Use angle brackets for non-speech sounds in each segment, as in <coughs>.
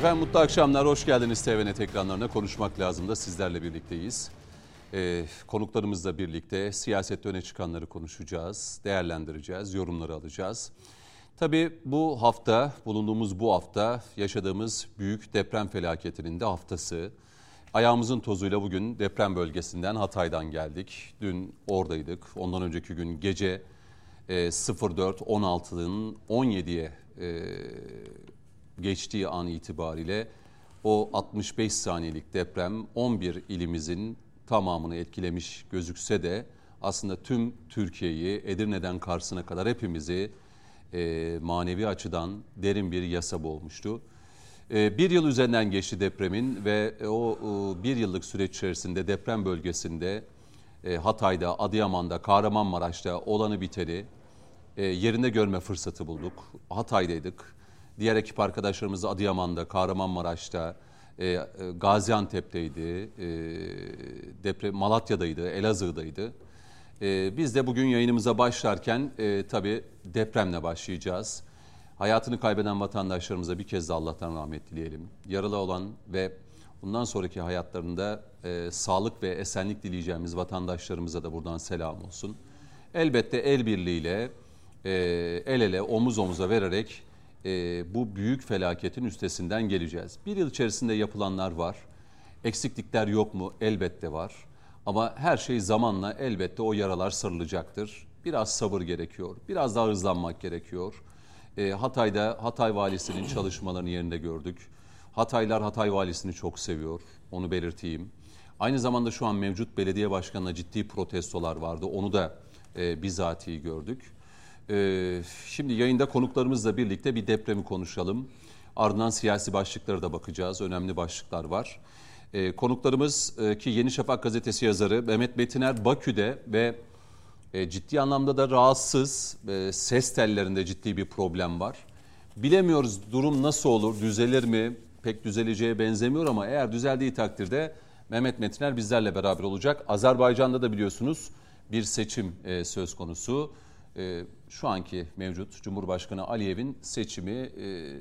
Efendim mutlu akşamlar, hoş geldiniz TVNet ekranlarına. Konuşmak lazım da sizlerle birlikteyiz. Ee, konuklarımızla birlikte siyasette öne çıkanları konuşacağız, değerlendireceğiz, yorumları alacağız. Tabii bu hafta, bulunduğumuz bu hafta yaşadığımız büyük deprem felaketinin de haftası. Ayağımızın tozuyla bugün deprem bölgesinden Hatay'dan geldik. Dün oradaydık. Ondan önceki gün gece e, 04.16'nın 17'ye e, geçtiği an itibariyle o 65 saniyelik deprem 11 ilimizin tamamını etkilemiş gözükse de aslında tüm Türkiye'yi Edirne'den Kars'ına kadar hepimizi e, manevi açıdan derin bir yasa boğmuştu. E, bir yıl üzerinden geçti depremin ve o e, bir yıllık süreç içerisinde deprem bölgesinde e, Hatay'da, Adıyaman'da, Kahramanmaraş'ta olanı biteni e, yerinde görme fırsatı bulduk. Hatay'daydık. Diğer ekip arkadaşlarımız Adıyaman'da, Kahramanmaraş'ta, e, e, Gaziantep'teydi, e, deprem Malatya'daydı, Elazığ'daydı. E, biz de bugün yayınımıza başlarken e, tabii depremle başlayacağız. Hayatını kaybeden vatandaşlarımıza bir kez de Allah'tan rahmet dileyelim. Yaralı olan ve bundan sonraki hayatlarında e, sağlık ve esenlik dileyeceğimiz vatandaşlarımıza da buradan selam olsun. Elbette el birliğiyle, e, el ele, omuz omuza vererek e, bu büyük felaketin üstesinden geleceğiz. Bir yıl içerisinde yapılanlar var. Eksiklikler yok mu? Elbette var. Ama her şey zamanla elbette o yaralar sarılacaktır. Biraz sabır gerekiyor. Biraz daha hızlanmak gerekiyor. E, Hatay'da Hatay Valisi'nin çalışmalarını yerinde gördük. Hataylar Hatay Valisi'ni çok seviyor. Onu belirteyim. Aynı zamanda şu an mevcut belediye başkanına ciddi protestolar vardı. Onu da e, bizatihi gördük. E, şimdi yayında konuklarımızla birlikte bir depremi konuşalım. Ardından siyasi başlıklara da bakacağız. Önemli başlıklar var. E, konuklarımız e, ki Yeni Şafak gazetesi yazarı Mehmet Metiner Bakü'de ve e, ciddi anlamda da rahatsız. E, ses tellerinde ciddi bir problem var. Bilemiyoruz durum nasıl olur, düzelir mi? Pek düzeleceğe benzemiyor ama eğer düzeldiği takdirde Mehmet Metiner bizlerle beraber olacak. Azerbaycan'da da biliyorsunuz bir seçim söz konusu. E, şu anki mevcut Cumhurbaşkanı Aliyev'in seçimi e,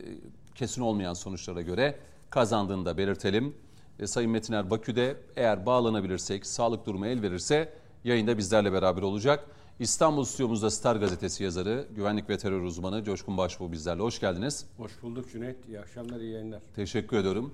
kesin olmayan sonuçlara göre kazandığını da belirtelim. E, Sayın Metiner Bakü'de eğer bağlanabilirsek, sağlık durumu el verirse yayında bizlerle beraber olacak. İstanbul stüdyomuzda Star Gazetesi yazarı, güvenlik ve terör uzmanı Coşkun Başbuğ bizlerle. Hoş geldiniz. Hoş bulduk Cüneyt. İyi akşamlar, iyi yayınlar. Teşekkür ediyorum.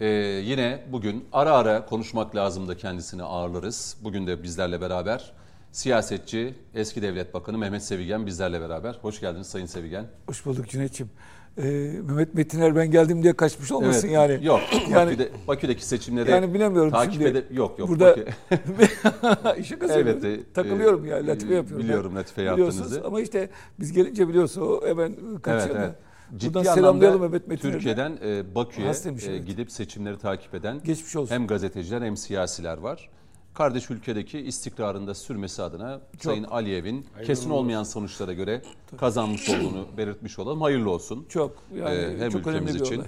Ee, yine bugün ara ara konuşmak lazım da kendisini ağırlarız. Bugün de bizlerle beraber siyasetçi, eski devlet bakanı Mehmet Sevigen bizlerle beraber. Hoş geldiniz Sayın Sevigen. Hoş bulduk Cüneyt'ciğim. Ee, Mehmet Metiner ben geldim diye kaçmış olmasın Evet, yani. Yok. Yani- Bakü'de, Bakü'deki seçimleri Yani bilemiyorum takip şimdi. edip yok yok. Burada Bakü- <laughs> şaka söylüyorum. Elbette, Takılıyorum e, ya latife yapıyorum. biliyorum Ben. latife yaptığınızı. Ama işte biz gelince biliyorsun o hemen kaçıyor Evet, evet. Buradan Ciddi selamlayalım anlamda Mehmet Metiner'e. Türkiye'den e, Bakü'ye e, evet. gidip seçimleri takip eden Geçmiş olsun. hem gazeteciler hem siyasiler var. Kardeş ülkedeki istikrarında sürmesi adına Sayın Aliyev'in kesin olmayan sonuçlara göre kazanmış olduğunu belirtmiş olalım. Hayırlı olsun. Çok yani Ee, hem çok önemli ülkemiz bir için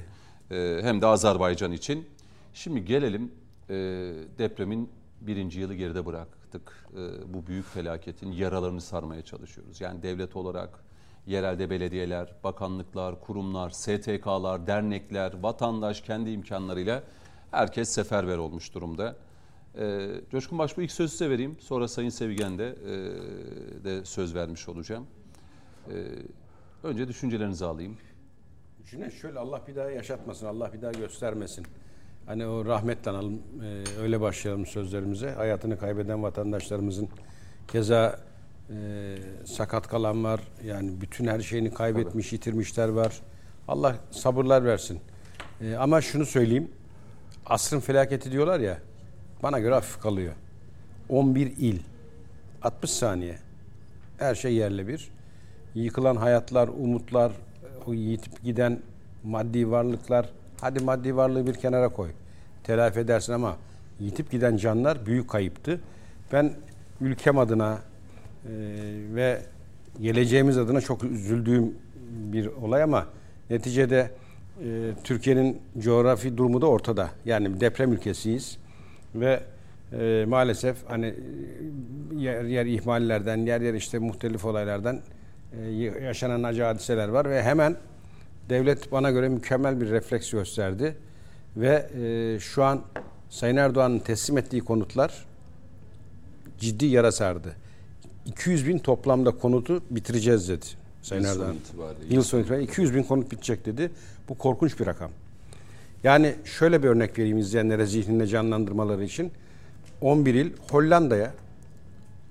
olay. e, hem de Azerbaycan için. Şimdi gelelim e, depremin birinci yılı geride bıraktık. E, bu büyük felaketin yaralarını sarmaya çalışıyoruz. Yani devlet olarak yerelde belediyeler, bakanlıklar, kurumlar, STK'lar, dernekler, vatandaş kendi imkanlarıyla herkes seferber olmuş durumda. E, Coşkun Başbuğ ilk sözü size vereyim. Sonra Sayın Sevgen de, e, de söz vermiş olacağım. E, önce düşüncelerinizi alayım. Cüneyt şöyle Allah bir daha yaşatmasın, Allah bir daha göstermesin. Hani o rahmetle analım, e, öyle başlayalım sözlerimize. Hayatını kaybeden vatandaşlarımızın keza e, sakat kalan var. Yani bütün her şeyini kaybetmiş, yitirmişler var. Allah sabırlar versin. E, ama şunu söyleyeyim. Asrın felaketi diyorlar ya, bana göre hafif kalıyor. 11 il, 60 saniye. Her şey yerle bir. Yıkılan hayatlar, umutlar, o yitip giden maddi varlıklar. Hadi maddi varlığı bir kenara koy. Telafi edersin ama yitip giden canlar büyük kayıptı. Ben ülkem adına e, ve geleceğimiz adına çok üzüldüğüm bir olay ama neticede e, Türkiye'nin coğrafi durumu da ortada. Yani deprem ülkesiyiz ve e, maalesef hani e, yer yer ihmallerden, yer yer işte muhtelif olaylardan e, yaşanan acı hadiseler var ve hemen devlet bana göre mükemmel bir refleks gösterdi. Ve e, şu an Sayın Erdoğan'ın teslim ettiği konutlar ciddi yara sardı. 200 bin toplamda konutu bitireceğiz dedi Sayın Yıl sonu Erdoğan. itibariyle. Yıl sonu itibariyle 200 bin konut bitecek dedi. Bu korkunç bir rakam. Yani şöyle bir örnek vereyim izleyenlere zihninde canlandırmaları için. 11 il Hollanda'ya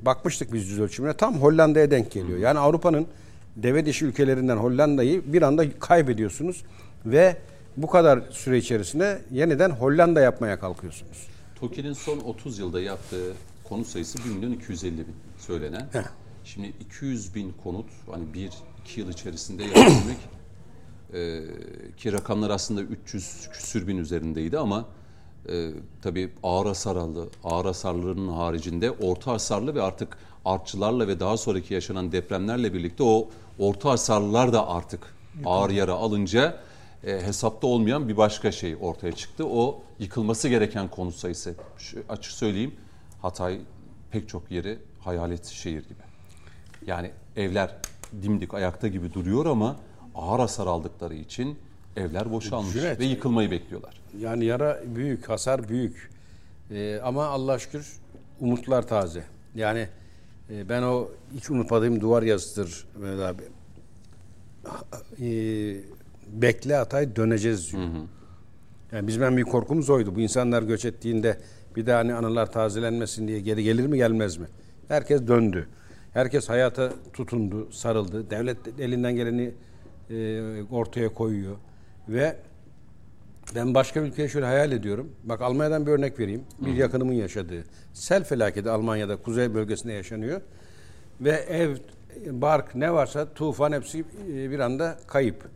bakmıştık biz yüz ölçümüne tam Hollanda'ya denk geliyor. Yani Avrupa'nın deve dişi ülkelerinden Hollanda'yı bir anda kaybediyorsunuz ve bu kadar süre içerisinde yeniden Hollanda yapmaya kalkıyorsunuz. TOKİ'nin son 30 yılda yaptığı konut sayısı 1 milyon 250 bin söylenen. Heh. Şimdi 200 bin konut hani 1-2 yıl içerisinde yapabilmek e, ki rakamlar aslında 300 küsür bin üzerindeydi ama e, tabii ağır hasarlı, ağır hasarlarının haricinde orta hasarlı ve artık artçılarla ve daha sonraki yaşanan depremlerle birlikte o orta hasarlılar da artık ağır yara alınca e, hesapta olmayan bir başka şey ortaya çıktı. O yıkılması gereken konut sayısı. Şu, açık söyleyeyim Hatay pek çok yeri hayalet şehir gibi. Yani evler dimdik ayakta gibi duruyor ama ağır hasar aldıkları için evler boşalmış Cüneyt, ve yıkılmayı bekliyorlar. Yani yara büyük, hasar büyük. Ee, ama Allah şükür umutlar taze. Yani e, ben o hiç unutmadığım duvar yazıdır Mehmet abi. Ee, bekle Hatay döneceğiz diyor. Yani bizim en büyük korkumuz oydu. Bu insanlar göç ettiğinde bir daha hani anılar tazelenmesin diye geri gelir mi gelmez mi? Herkes döndü. Herkes hayata tutundu, sarıldı. Devlet elinden geleni e, ortaya koyuyor. Ve ben başka bir ülkeyi şöyle hayal ediyorum. Bak Almanya'dan bir örnek vereyim. Bir yakınımın yaşadığı. Sel felaketi Almanya'da kuzey bölgesinde yaşanıyor. Ve ev, bark ne varsa tufan hepsi e, bir anda kayıp.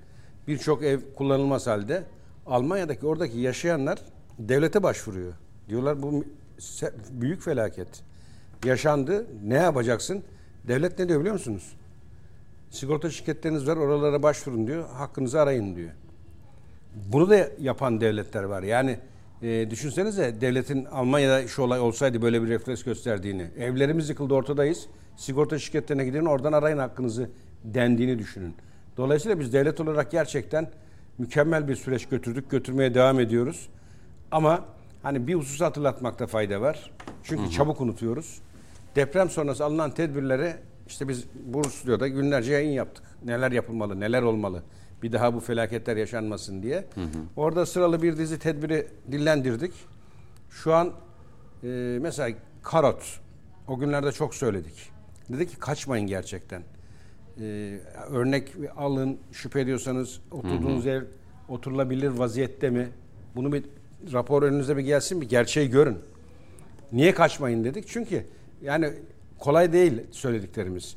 Birçok ev kullanılmaz halde. Almanya'daki oradaki yaşayanlar devlete başvuruyor. Diyorlar bu büyük felaket. Yaşandı. Ne yapacaksın? Devlet ne diyor biliyor musunuz? Sigorta şirketleriniz var oralara başvurun diyor. Hakkınızı arayın diyor. Bunu da yapan devletler var. Yani e, düşünsenize devletin Almanya'da şu olay olsaydı böyle bir refleks gösterdiğini. Evlerimiz yıkıldı ortadayız. Sigorta şirketlerine gidin oradan arayın hakkınızı dendiğini düşünün. Dolayısıyla biz devlet olarak gerçekten mükemmel bir süreç götürdük. Götürmeye devam ediyoruz. Ama hani bir husus hatırlatmakta fayda var. Çünkü çabuk unutuyoruz. Deprem sonrası alınan tedbirleri işte biz bu stüdyoda günlerce yayın yaptık. Neler yapılmalı, neler olmalı. Bir daha bu felaketler yaşanmasın diye. Orada sıralı bir dizi tedbiri dillendirdik. Şu an e, mesela karot o günlerde çok söyledik. Dedi ki kaçmayın gerçekten. E, örnek alın şüphe ediyorsanız oturduğunuz ev oturulabilir vaziyette mi? Bunu bir rapor önünüze bir gelsin bir gerçeği görün. Niye kaçmayın dedik? Çünkü yani kolay değil söylediklerimiz.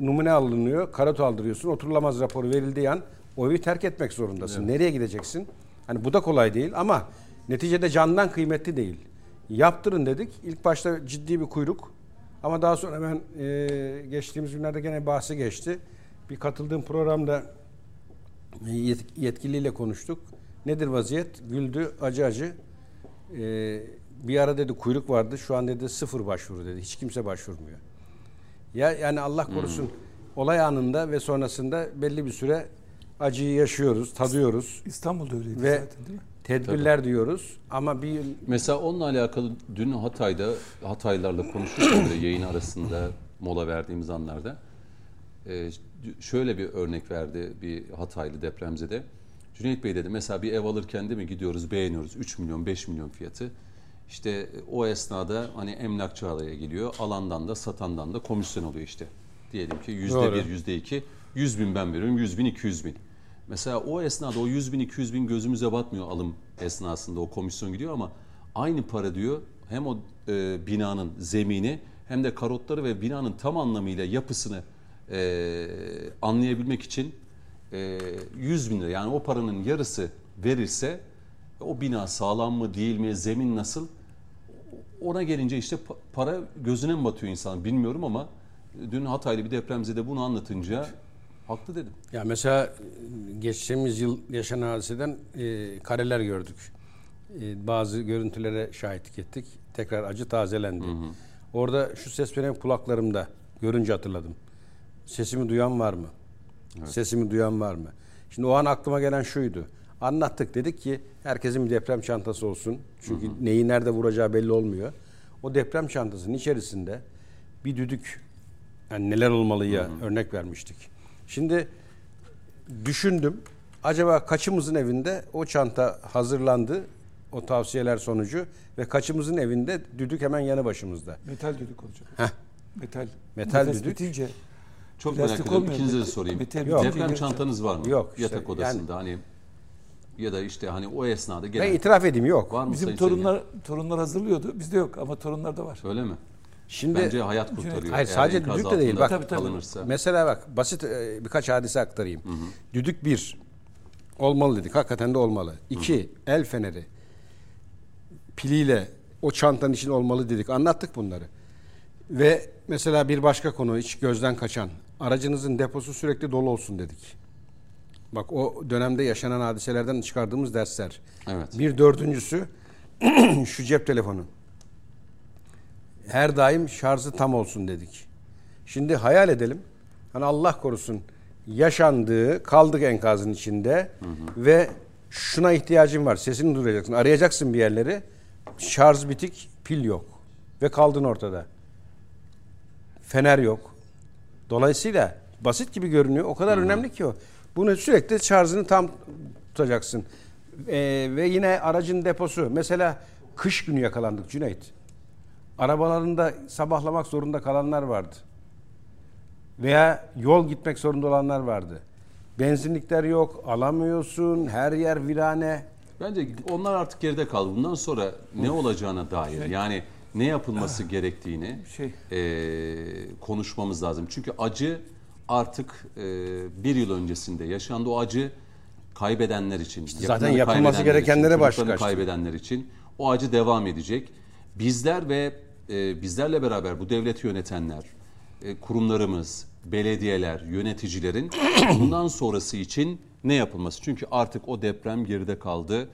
Numune alınıyor, karot aldırıyorsun, oturulamaz raporu verildiği an o evi terk etmek zorundasın. Nereye gideceksin? Hani bu da kolay değil ama neticede candan kıymetli değil. Yaptırın dedik. İlk başta ciddi bir kuyruk. Ama daha sonra ben e, geçtiğimiz günlerde gene bahsi geçti. Bir katıldığım programda yet- yetkiliyle konuştuk. Nedir vaziyet? Güldü acı acı. Ee, bir ara dedi kuyruk vardı. Şu an dedi sıfır başvuru dedi. Hiç kimse başvurmuyor. Ya yani Allah korusun olay anında ve sonrasında belli bir süre acıyı yaşıyoruz, tadıyoruz İstanbul'da öyleydi ve zaten değil mi? tedbirler diyoruz. Ama bir Mesela onunla alakalı dün Hatay'da Hataylarla konuşurken de yayın arasında mola verdiğimiz anlarda e, şöyle bir örnek verdi bir Hataylı depremzede. Cüneyt Bey dedi mesela bir ev alırken değil mi gidiyoruz beğeniyoruz 3 milyon 5 milyon fiyatı. İşte o esnada hani emlakçı araya geliyor alandan da satandan da komisyon oluyor işte. Diyelim ki yüzde bir yüzde iki 100 bin ben veriyorum 100 bin 200 bin. Mesela o esnada o 100 bin 200 bin gözümüze batmıyor alım esnasında o komisyon gidiyor ama aynı para diyor hem o e, binanın zemini hem de karotları ve binanın tam anlamıyla yapısını e, anlayabilmek için e, 100 bin lira yani o paranın yarısı verirse o bina sağlam mı değil mi zemin nasıl ona gelince işte pa- para gözüne mi batıyor insan bilmiyorum ama dün Hataylı bir depremzede bunu anlatınca haklı dedim. Ya mesela e, geçtiğimiz yıl yaşanan hadiseden e, kareler gördük. E, bazı görüntülere şahitlik ettik. Tekrar acı tazelendi. Orada şu ses benim kulaklarımda görünce hatırladım. Sesimi duyan var mı? Sesimi duyan var mı? Şimdi o an aklıma gelen şuydu. Anlattık dedik ki herkesin bir deprem çantası olsun. Çünkü neyi nerede vuracağı belli olmuyor. O deprem çantasının içerisinde bir düdük yani neler olmalıya örnek vermiştik. Şimdi düşündüm. Acaba kaçımızın evinde o çanta hazırlandı o tavsiyeler sonucu ve kaçımızın evinde düdük hemen yanı başımızda. Metal düdük olacak. Heh. Metal. Metal Nefes düdük. bitince Çok merak ediyorum. İkinize de sorayım. Metal Yok. Deprem çantanız var mı? Yok, işte Yatak odasında hani ya da işte hani o esnada Ben gelen itiraf edeyim yok. var mı Bizim Sayın torunlar torunlar hazırlıyordu. Bizde yok ama torunlarda var. Öyle mi? Şimdi Bence hayat kurtarıyor. Hayır, sadece düdük de değil, bak- Tabii, tabii. kalınırsa. Mesela bak basit e, birkaç hadise aktarayım. Düdük bir olmalı dedik. Hakikaten de olmalı. İki el feneri piliyle o çantanın için olmalı dedik. Anlattık bunları. Ve mesela bir başka konu hiç gözden kaçan. Aracınızın deposu sürekli dolu olsun dedik. Bak o dönemde yaşanan hadiselerden çıkardığımız dersler. Evet. Bir dördüncüsü <clears throat> şu cep telefonu. Her daim şarjı tam olsun dedik. Şimdi hayal edelim. Hani Allah korusun yaşandığı, kaldık enkazın içinde ve şuna ihtiyacın var. Sesini duyacaksın. Arayacaksın bir yerleri. Şarj bitik, pil yok. Ve kaldın ortada. Fener yok. Dolayısıyla basit gibi görünüyor. O kadar önemli ki o. Bunu sürekli şarjını tam tutacaksın. Ee, ve yine aracın deposu. Mesela kış günü yakalandık Cüneyt. Arabalarında sabahlamak zorunda kalanlar vardı. Veya yol gitmek zorunda olanlar vardı. Benzinlikler yok, alamıyorsun, her yer virane. Bence onlar artık geride kaldı. Bundan sonra ne olacağına dair yani ne yapılması gerektiğini Şey. eee, konuşmamız lazım. Çünkü acı artık eee, bir yıl öncesinde yaşandı. O acı kaybedenler için, yakınlarını yapılması kaybedenler gerekenlere için, baş çocuklarını kaçtı. kaybedenler için o acı devam edecek. Bizler ve e, bizlerle beraber bu devleti yönetenler, e, kurumlarımız, belediyeler, yöneticilerin <coughs> bundan sonrası için ne yapılması? Çünkü artık o deprem geride kaldı.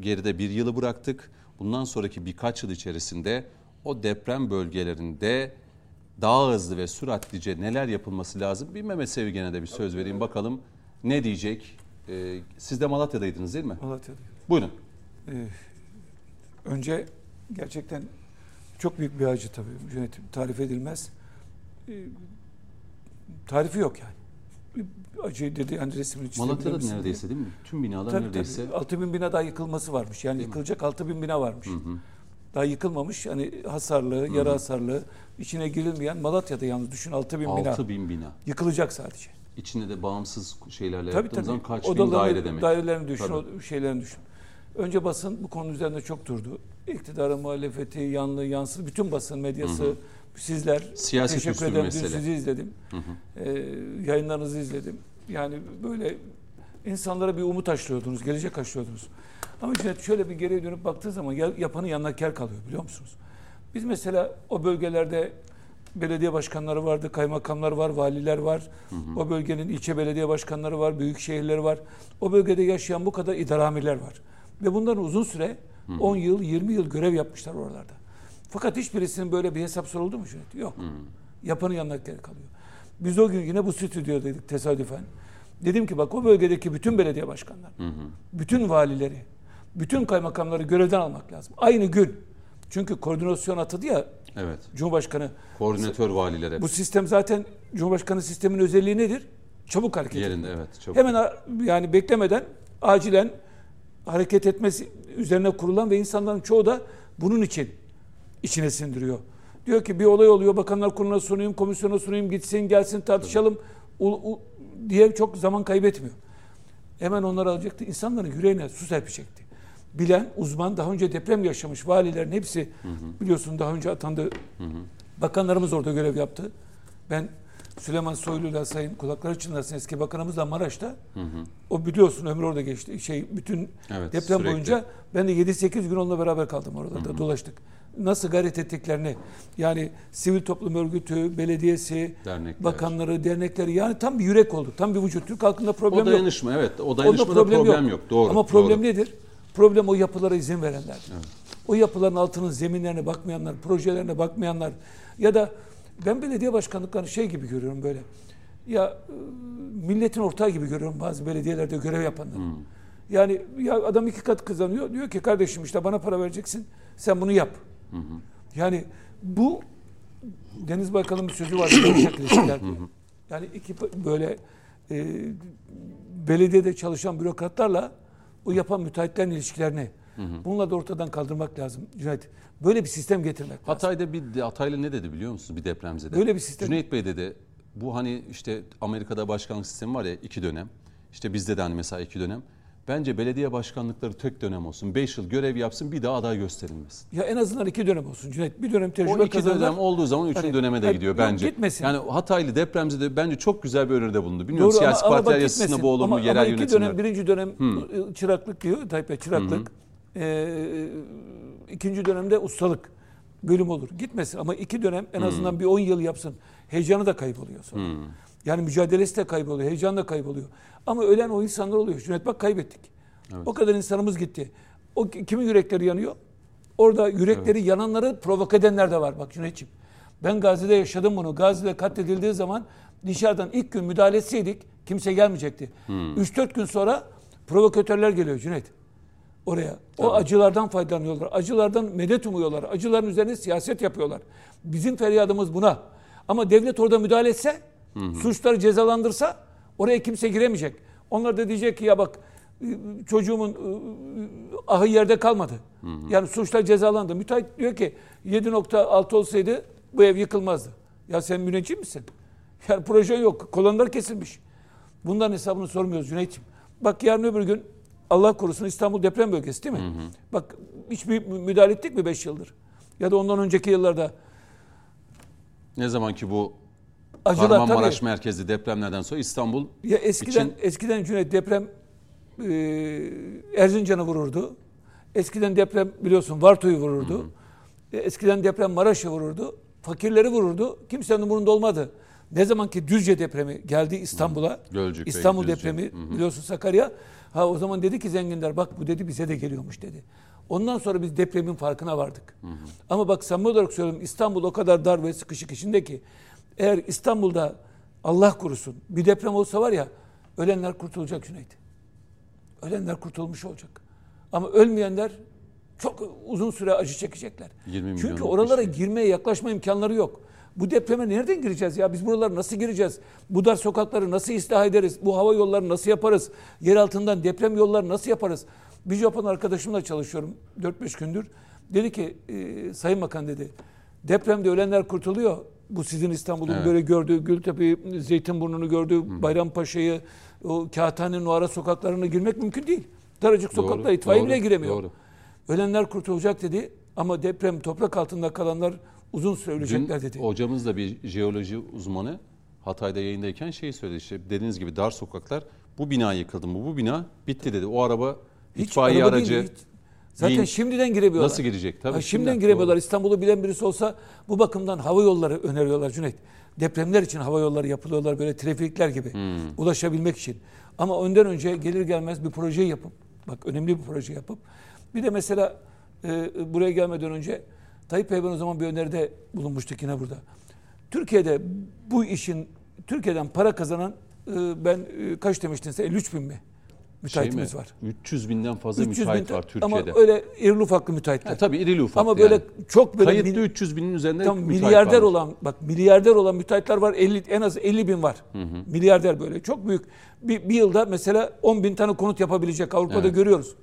Geride bir yılı bıraktık. Bundan sonraki birkaç yıl içerisinde o deprem bölgelerinde daha hızlı ve süratlice neler yapılması lazım? Bir Mehmet Sevgen'e de bir söz vereyim bakalım ne diyecek? E, siz de Malatya'daydınız değil mi? Malatya'da. Buyurun. Ee, önce gerçekten çok büyük bir acı tabii yönetim tarif edilmez. Ee, tarifi yok yani. Acı dedi hani resmini Malatya'da neredeyse değil mi? Tüm binalar Tabii, neredeyse. tabii. 6 bin bina daha yıkılması varmış. Yani yıkılacak 6 bin bina varmış. Daha yıkılmamış. Hani hasarlı, yarı hasarlı, içine girilmeyen Malatya'da yalnız düşün 6 bin bina. 6 bin bina. Yıkılacak sadece. İçinde de bağımsız şeylerle Tabii yaptığımız tabii. zaman kaç bin Odalarını, daire demek. Dairelerini düşün, Tabii. o şeylerini düşün. Önce basın bu konu üzerinde çok durdu. İktidarın muhalefeti, yanlı, yansız, bütün basın medyası, sizler. Siyaset teşekkür ederim. Dün mesele. sizi izledim. Ee, yayınlarınızı izledim. Yani böyle insanlara bir umut aşılıyordunuz, gelecek aşılıyordunuz. Ama işte şöyle bir geriye dönüp baktığı zaman ya- yapanın yanına ker kalıyor biliyor musunuz? Biz mesela o bölgelerde belediye başkanları vardı, kaymakamlar var, valiler var. O bölgenin ilçe belediye başkanları var, büyük şehirleri var. O bölgede yaşayan bu kadar idaramiler var. Ve bunların uzun süre 10 yıl, 20 yıl görev yapmışlar oralarda. Fakat hiçbirisinin böyle bir hesap soruldu mu Cüneyt? Yok. Yapanın yanına kalıyor. Biz o gün yine bu stüdyodaydık tesadüfen. Dedim ki bak o bölgedeki bütün belediye başkanları, bütün valileri, bütün kaymakamları görevden almak lazım. Aynı gün. Çünkü koordinasyon atadı ya Evet. Cumhurbaşkanı. Koordinatör valilere Bu sistem zaten Cumhurbaşkanı sistemin özelliği nedir? Çabuk hareket yerinde evet. Çok Hemen yani beklemeden acilen hareket etmesi üzerine kurulan ve insanların çoğu da bunun için içine sindiriyor. Diyor ki bir olay oluyor bakanlar kuruluna sunayım, komisyona sunayım, gitsin gelsin tartışalım u- u- diye çok zaman kaybetmiyor. Hemen onları alacaktı. İnsanların yüreğine su serpecekti. Bilen, uzman, daha önce deprem yaşamış valilerin hepsi biliyorsun daha önce atandı. Bakanlarımız orada görev yaptı. Ben Süleyman Soylu'yla Sayın Kulakları Çınlasın eski bakanımızla Maraş'ta o biliyorsun ömrü orada geçti. Şey bütün Evet, deprem sürekli. boyunca ben de 7-8 gün onunla beraber kaldım orada da dolaştık. Nasıl gayret ettiklerini yani sivil toplum örgütü, belediyesi, Dernekler. bakanları, dernekleri yani tam bir yürek olduk. Tam bir vücut. Türk halkında problem O yok. dayanışma evet. O Onda dayanışmada problem, yok. Doğru. Ama problem doğru. nedir? Problem o yapılara izin verenler. O yapıların altının zeminlerine bakmayanlar, projelerine bakmayanlar ya da ben belediye başkanlıklarını şey gibi görüyorum böyle. Ya e, milletin ortağı gibi görüyorum bazı belediyelerde görev yapanları. Yani ya adam iki kat kazanıyor. Diyor ki kardeşim işte bana para vereceksin. Sen bunu yap. Yani bu Deniz Baykal'ın bir sözü var. Yumuşak ilişkiler diye. Yani iki böyle e, belediyede çalışan bürokratlarla o yapan müteahhitlerin ilişkilerini bununla da ortadan kaldırmak lazım Cüneyt. Böyle bir sistem getirmek lazım. Hatay'da bir Hataylı ne dedi biliyor musunuz bir depremzede? Böyle bir sistem- Cüneyt Bey dedi bu hani işte Amerika'da başkanlık sistemi var ya iki dönem. İşte bizde de hani mesela iki dönem. Bence belediye başkanlıkları tek dönem olsun. Beş yıl görev yapsın bir daha aday gösterilmesin. Ya en azından iki dönem olsun Cüneyt. Bir dönem tecrübe O iki kazanırlar. dönem olduğu zaman üçüncü Hani- döneme de hani gidiyor bence. gitmesin. Yani Hataylı depremzede bence çok güzel bir öneride bulundu. Bilmiyorum Doğru siyasi ama, partiler yasasında bu olur mu ama, yerel ama iki yönetimler. dönem, birinci dönem ıı, çıraklık diyor Tayyip Bey, çıraklık. Ee, ikinci dönemde ustalık bölüm olur. Gitmesin ama iki dönem en azından bir 10 yıl yapsın. Heyecanı da kayboluyor sonra. Yani mücadelesi de kayboluyor, heyecan da kayboluyor. Ama ölen o insanlar oluyor. Cüneyt bak kaybettik. O kadar insanımız gitti. O ki- kimin yürekleri yanıyor? Orada yürekleri yananları provoke edenler de var. Bak Cüneyt'ciğim. Ben Gazi'de yaşadım bunu. Gazi'de katledildiği zaman dışarıdan ilk gün müdahale etseydik kimse gelmeyecekti. 3-4 gün sonra provokatörler geliyor Cüneyt. Oraya. O acılardan faydalanıyorlar. Acılardan medet umuyorlar. Acıların üzerine siyaset yapıyorlar. Bizim feryadımız buna. Ama devlet orada müdahale etse, suçları cezalandırsa oraya kimse giremeyecek. Onlar da diyecek ki ya bak çocuğumun ıı, ahı yerde kalmadı. Yani suçlar cezalandı. Müteahhit diyor ki 7.6 olsaydı bu ev yıkılmazdı. Ya sen müneccim misin? Yani proje yok. Kolonlar kesilmiş. Bunların hesabını sormuyoruz Cüneyt'ciğim. Bak yarın öbür gün Allah korusun İstanbul deprem bölgesi değil mi? Bak hiçbir müdahale ettik mi 5 yıldır? Ya da ondan önceki yıllarda Ne zaman ki bu acılar Kahramanmaraş tabii. merkezli depremlerden sonra İstanbul Ya eskiden için- eskiden Cüneyt deprem e, Erzincan'ı vururdu. Eskiden deprem biliyorsun Varto'yu vururdu. E, Eskiden deprem Maraş'ı vururdu. Fakirleri vururdu. Kimsenin umurunda olmadı. Ne zaman ki Düzce depremi geldi İstanbul'a. Gölcük İstanbul Düzce. depremi biliyorsun Sakarya. Ha o zaman dedi ki zenginler bak bu dedi bize de geliyormuş dedi. Ondan sonra biz depremin farkına vardık. Ama bak samimi olarak söylüyorum İstanbul o kadar dar ve sıkışık içinde ki eğer İstanbul'da Allah korusun bir deprem olsa var ya ölenler kurtulacak Cüneyt. Ölenler kurtulmuş olacak. Ama ölmeyenler çok uzun süre acı çekecekler. 20 Çünkü oralara şey. girmeye yaklaşma imkanları yok. Bu depreme nereden gireceğiz ya? Biz buralara nasıl gireceğiz? Bu dar sokakları nasıl ıslah ederiz? Bu hava yollarını nasıl yaparız? Yer altından deprem yolları nasıl yaparız? Bir Japon arkadaşımla çalışıyorum 4-5 gündür. Dedi ki e, Sayın Bakan dedi depremde ölenler kurtuluyor. Bu sizin İstanbul'un Evet. böyle gördüğü Gültepe'yi, Zeytinburnu'nu gördüğü Bayrampaşa'yı, o Kağıthane'nin o ara sokaklarına girmek mümkün değil. Daracık Doğru, sokakta itfaiye doğru, bile giremiyor. doğru. Ölenler kurtulacak dedi ama deprem toprak altında kalanlar uzun süre Dün ölecekler dedi. hocamız da bir jeoloji uzmanı Hatay'da yayındayken şey söyledi işte dediğiniz gibi dar sokaklar bu bina yıkıldı mı bu bina bitti dedi. O araba Hiç itfaiye araba aracı değil, hiç. Zaten vinç, şimdiden giremiyorlar. Nasıl girecek? Tabii Ha, şimdiden şimdiden, giremiyorlar. doğru. İstanbul'u bilen birisi olsa bu bakımdan hava yolları öneriyorlar Cüneyt. Depremler için hava yolları yapılıyorlar böyle trafikler gibi. Hmm. Ulaşabilmek için. Ama önden önce gelir gelmez bir proje yapıp bak önemli bir proje yapıp bir de mesela e, buraya gelmeden önce Tayyip Bey ben o zaman bir öneride bulunmuştuk yine burada. Türkiye'de bu işin Türkiye'den para kazanan e, ben e, kaç demiştin sen 53 bin mi? Şey mi? Müteahhitimiz var. 300 binden fazla 300 bin müteahhit ta- var Türkiye'de. Ama öyle irili ufaklı müteahhitler. Ha, tabii irili ufaklı Ama böyle yani. çok böyle Kayıtlı mil- 300 binin üzerinde tam milyarder varmış. olan bak milyarder olan müteahhitler var 50 en az 50 bin var. Milyarder böyle çok büyük. Bir, bir yılda mesela 10 bin tane konut yapabilecek Avrupa'da Evet. görüyoruz.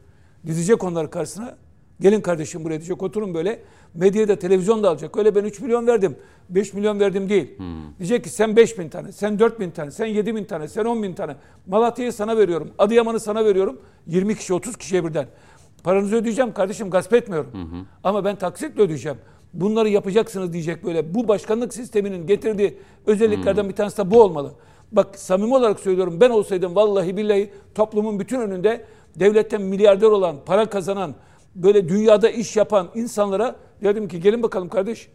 Dizecek onları karşısına. Gelin kardeşim buraya diyecek oturun böyle. Medyada televizyon da alacak. Öyle ben 3 milyon verdim. 5 milyon verdim değil. Diyecek ki sen 5 bin tane, sen 4 bin tane, sen 7 bin tane, sen 10 bin tane. Malatya'yı sana veriyorum. Adıyaman'ı sana veriyorum. 20 kişi 30 kişiye birden. Paranızı ödeyeceğim kardeşim gasp etmiyorum. Ama ben taksitle ödeyeceğim. Bunları yapacaksınız diyecek böyle. Bu başkanlık sisteminin getirdiği özelliklerden bir tanesi de bu olmalı. Bak samimi olarak söylüyorum ben olsaydım vallahi billahi toplumun bütün önünde devletten milyarder olan, para kazanan, böyle dünyada iş yapan insanlara dedim ki gelin bakalım kardeş.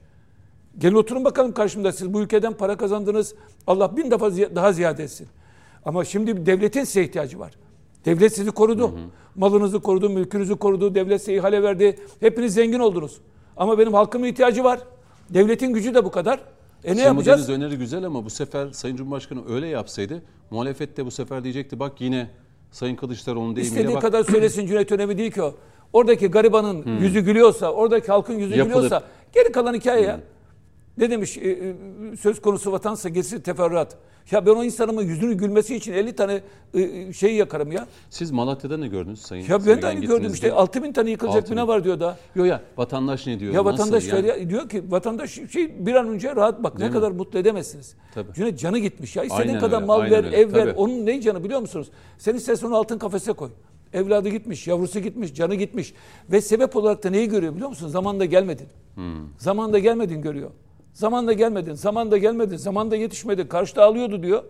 Gelin oturun bakalım karşımda siz bu ülkeden para kazandınız. Allah bin defa daha ziyade etsin. Ama şimdi devletin size ihtiyacı var. Devlet sizi korudu. Malınızı korudu, mülkünüzü korudu. Devlet size ihale verdi. Hepiniz zengin oldunuz. Ama benim halkımın ihtiyacı var. Devletin gücü de bu kadar. E ne Şimdi yapacağız? Öneri güzel ama bu sefer Sayın Cumhurbaşkanı öyle yapsaydı muhalefet de bu sefer diyecekti bak yine Sayın Kılıçdaroğlu'nun deyimiyle İstediği bak kadar söylesin <clears throat> Cüneyt önemli değil ki o. Oradaki garibanın yüzü gülüyorsa, oradaki halkın yüzü Yapılır. gülüyorsa geri kalan hikaye ya. Ne demiş e, e, söz konusu vatansa gerisi teferruat. Ya ben o insanımın yüzünün gülmesi için 50 tane e, şey yakarım ya. siz Malatya'da ne gördünüz Sayın Ya ben de aynı gördüm işte 6 bin tane yıkılacak 6 bin. bina var diyor da. Yok ya vatandaş ne diyor? Ya vatandaş yani? söyle- diyor ki vatandaş şey bir an önce rahat bak ne kadar mutlu edemezsiniz. Tabii. Cüneyt canı gitmiş ya. İstediğin Aynen kadar öyle, mal ver, öyle, ev ver. tabii. Onun ne canı biliyor musunuz? Sen istersen onu altın kafese koy. Evladı gitmiş, yavrusu gitmiş, canı gitmiş. Ve sebep olarak da neyi görüyor biliyor musun? Zamanında gelmedin. Hmm. Zamanında gelmedin görüyor. Zamanında gelmedin, zamanında gelmedin, zamanında yetişmedin. Karşıda ağlıyordu diyor.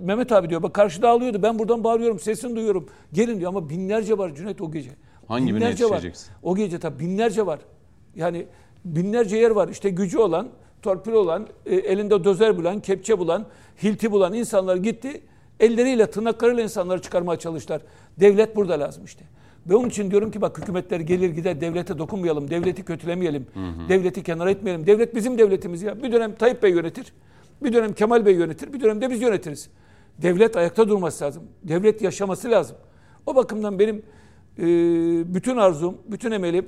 Mehmet abi diyor bak karşıda ağlıyordu. Ben buradan bağırıyorum, sesini duyuyorum. Gelin diyor ama binlerce var Cüneyt o gece. Hangi birine binlerce var. yetişeceksin? O gece tabii binlerce var. Yani binlerce yer var. İşte gücü olan, torpil olan, e, elinde dozer bulan, kepçe bulan, hilti bulan insanlar gitti. Elleriyle, tırnaklarıyla insanları çıkarmaya çalıştılar. Devlet burada lazım işte. Ve onun için diyorum ki bak hükümetler gelir gider devlete dokunmayalım, devleti kötülemeyelim, devleti kenara etmeyelim. Devlet bizim devletimiz ya. Bir dönem Tayyip Bey yönetir, bir dönem Kemal Bey yönetir, bir dönem de biz yönetiriz. Devlet ayakta durması lazım. Devlet yaşaması lazım. O bakımdan benim e, bütün arzum, bütün emelim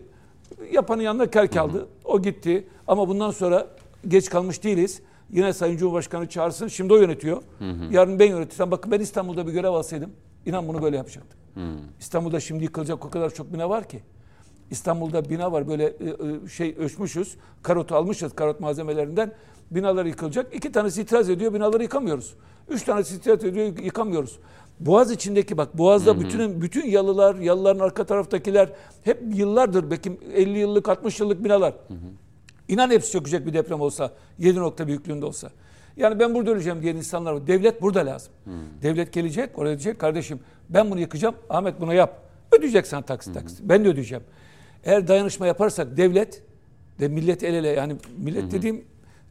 yapanın yanında kel kaldı. O gitti. Ama bundan sonra geç kalmış değiliz. Yine Sayın Cumhurbaşkanı çağırsın. Şimdi o yönetiyor. Yarın ben yönetirsem. Bakın ben İstanbul'da bir görev alsaydım. inan bunu böyle yapacaktım. İstanbul'da şimdi yıkılacak o kadar çok bina var ki. İstanbul'da bina var böyle e, e, şey ölçmüşüz. Karotu almışız karot malzemelerinden. Binalar yıkılacak. İki tanesi itiraz ediyor. Binaları yıkamıyoruz. Üç tanesi itiraz ediyor. Yıkamıyoruz. Boğaz içindeki bak Boğaz'da bütün bütün yalılar, yalıların arka taraftakiler hep yıllardır belki 50 yıllık 60 yıllık binalar. İnan hepsi çökecek bir deprem olsa 7 nokta büyüklüğünde olsa. Yani ben burada öleceğim diyen insanlar var. Devlet burada lazım. Devlet gelecek, oraya diyecek kardeşim ben bunu yıkacağım. Ahmet bunu yap. Ödeyecek sana taksit taksit. Ben de ödeyeceğim. Eğer dayanışma yaparsak devlet de millet el ele yani millet dediğim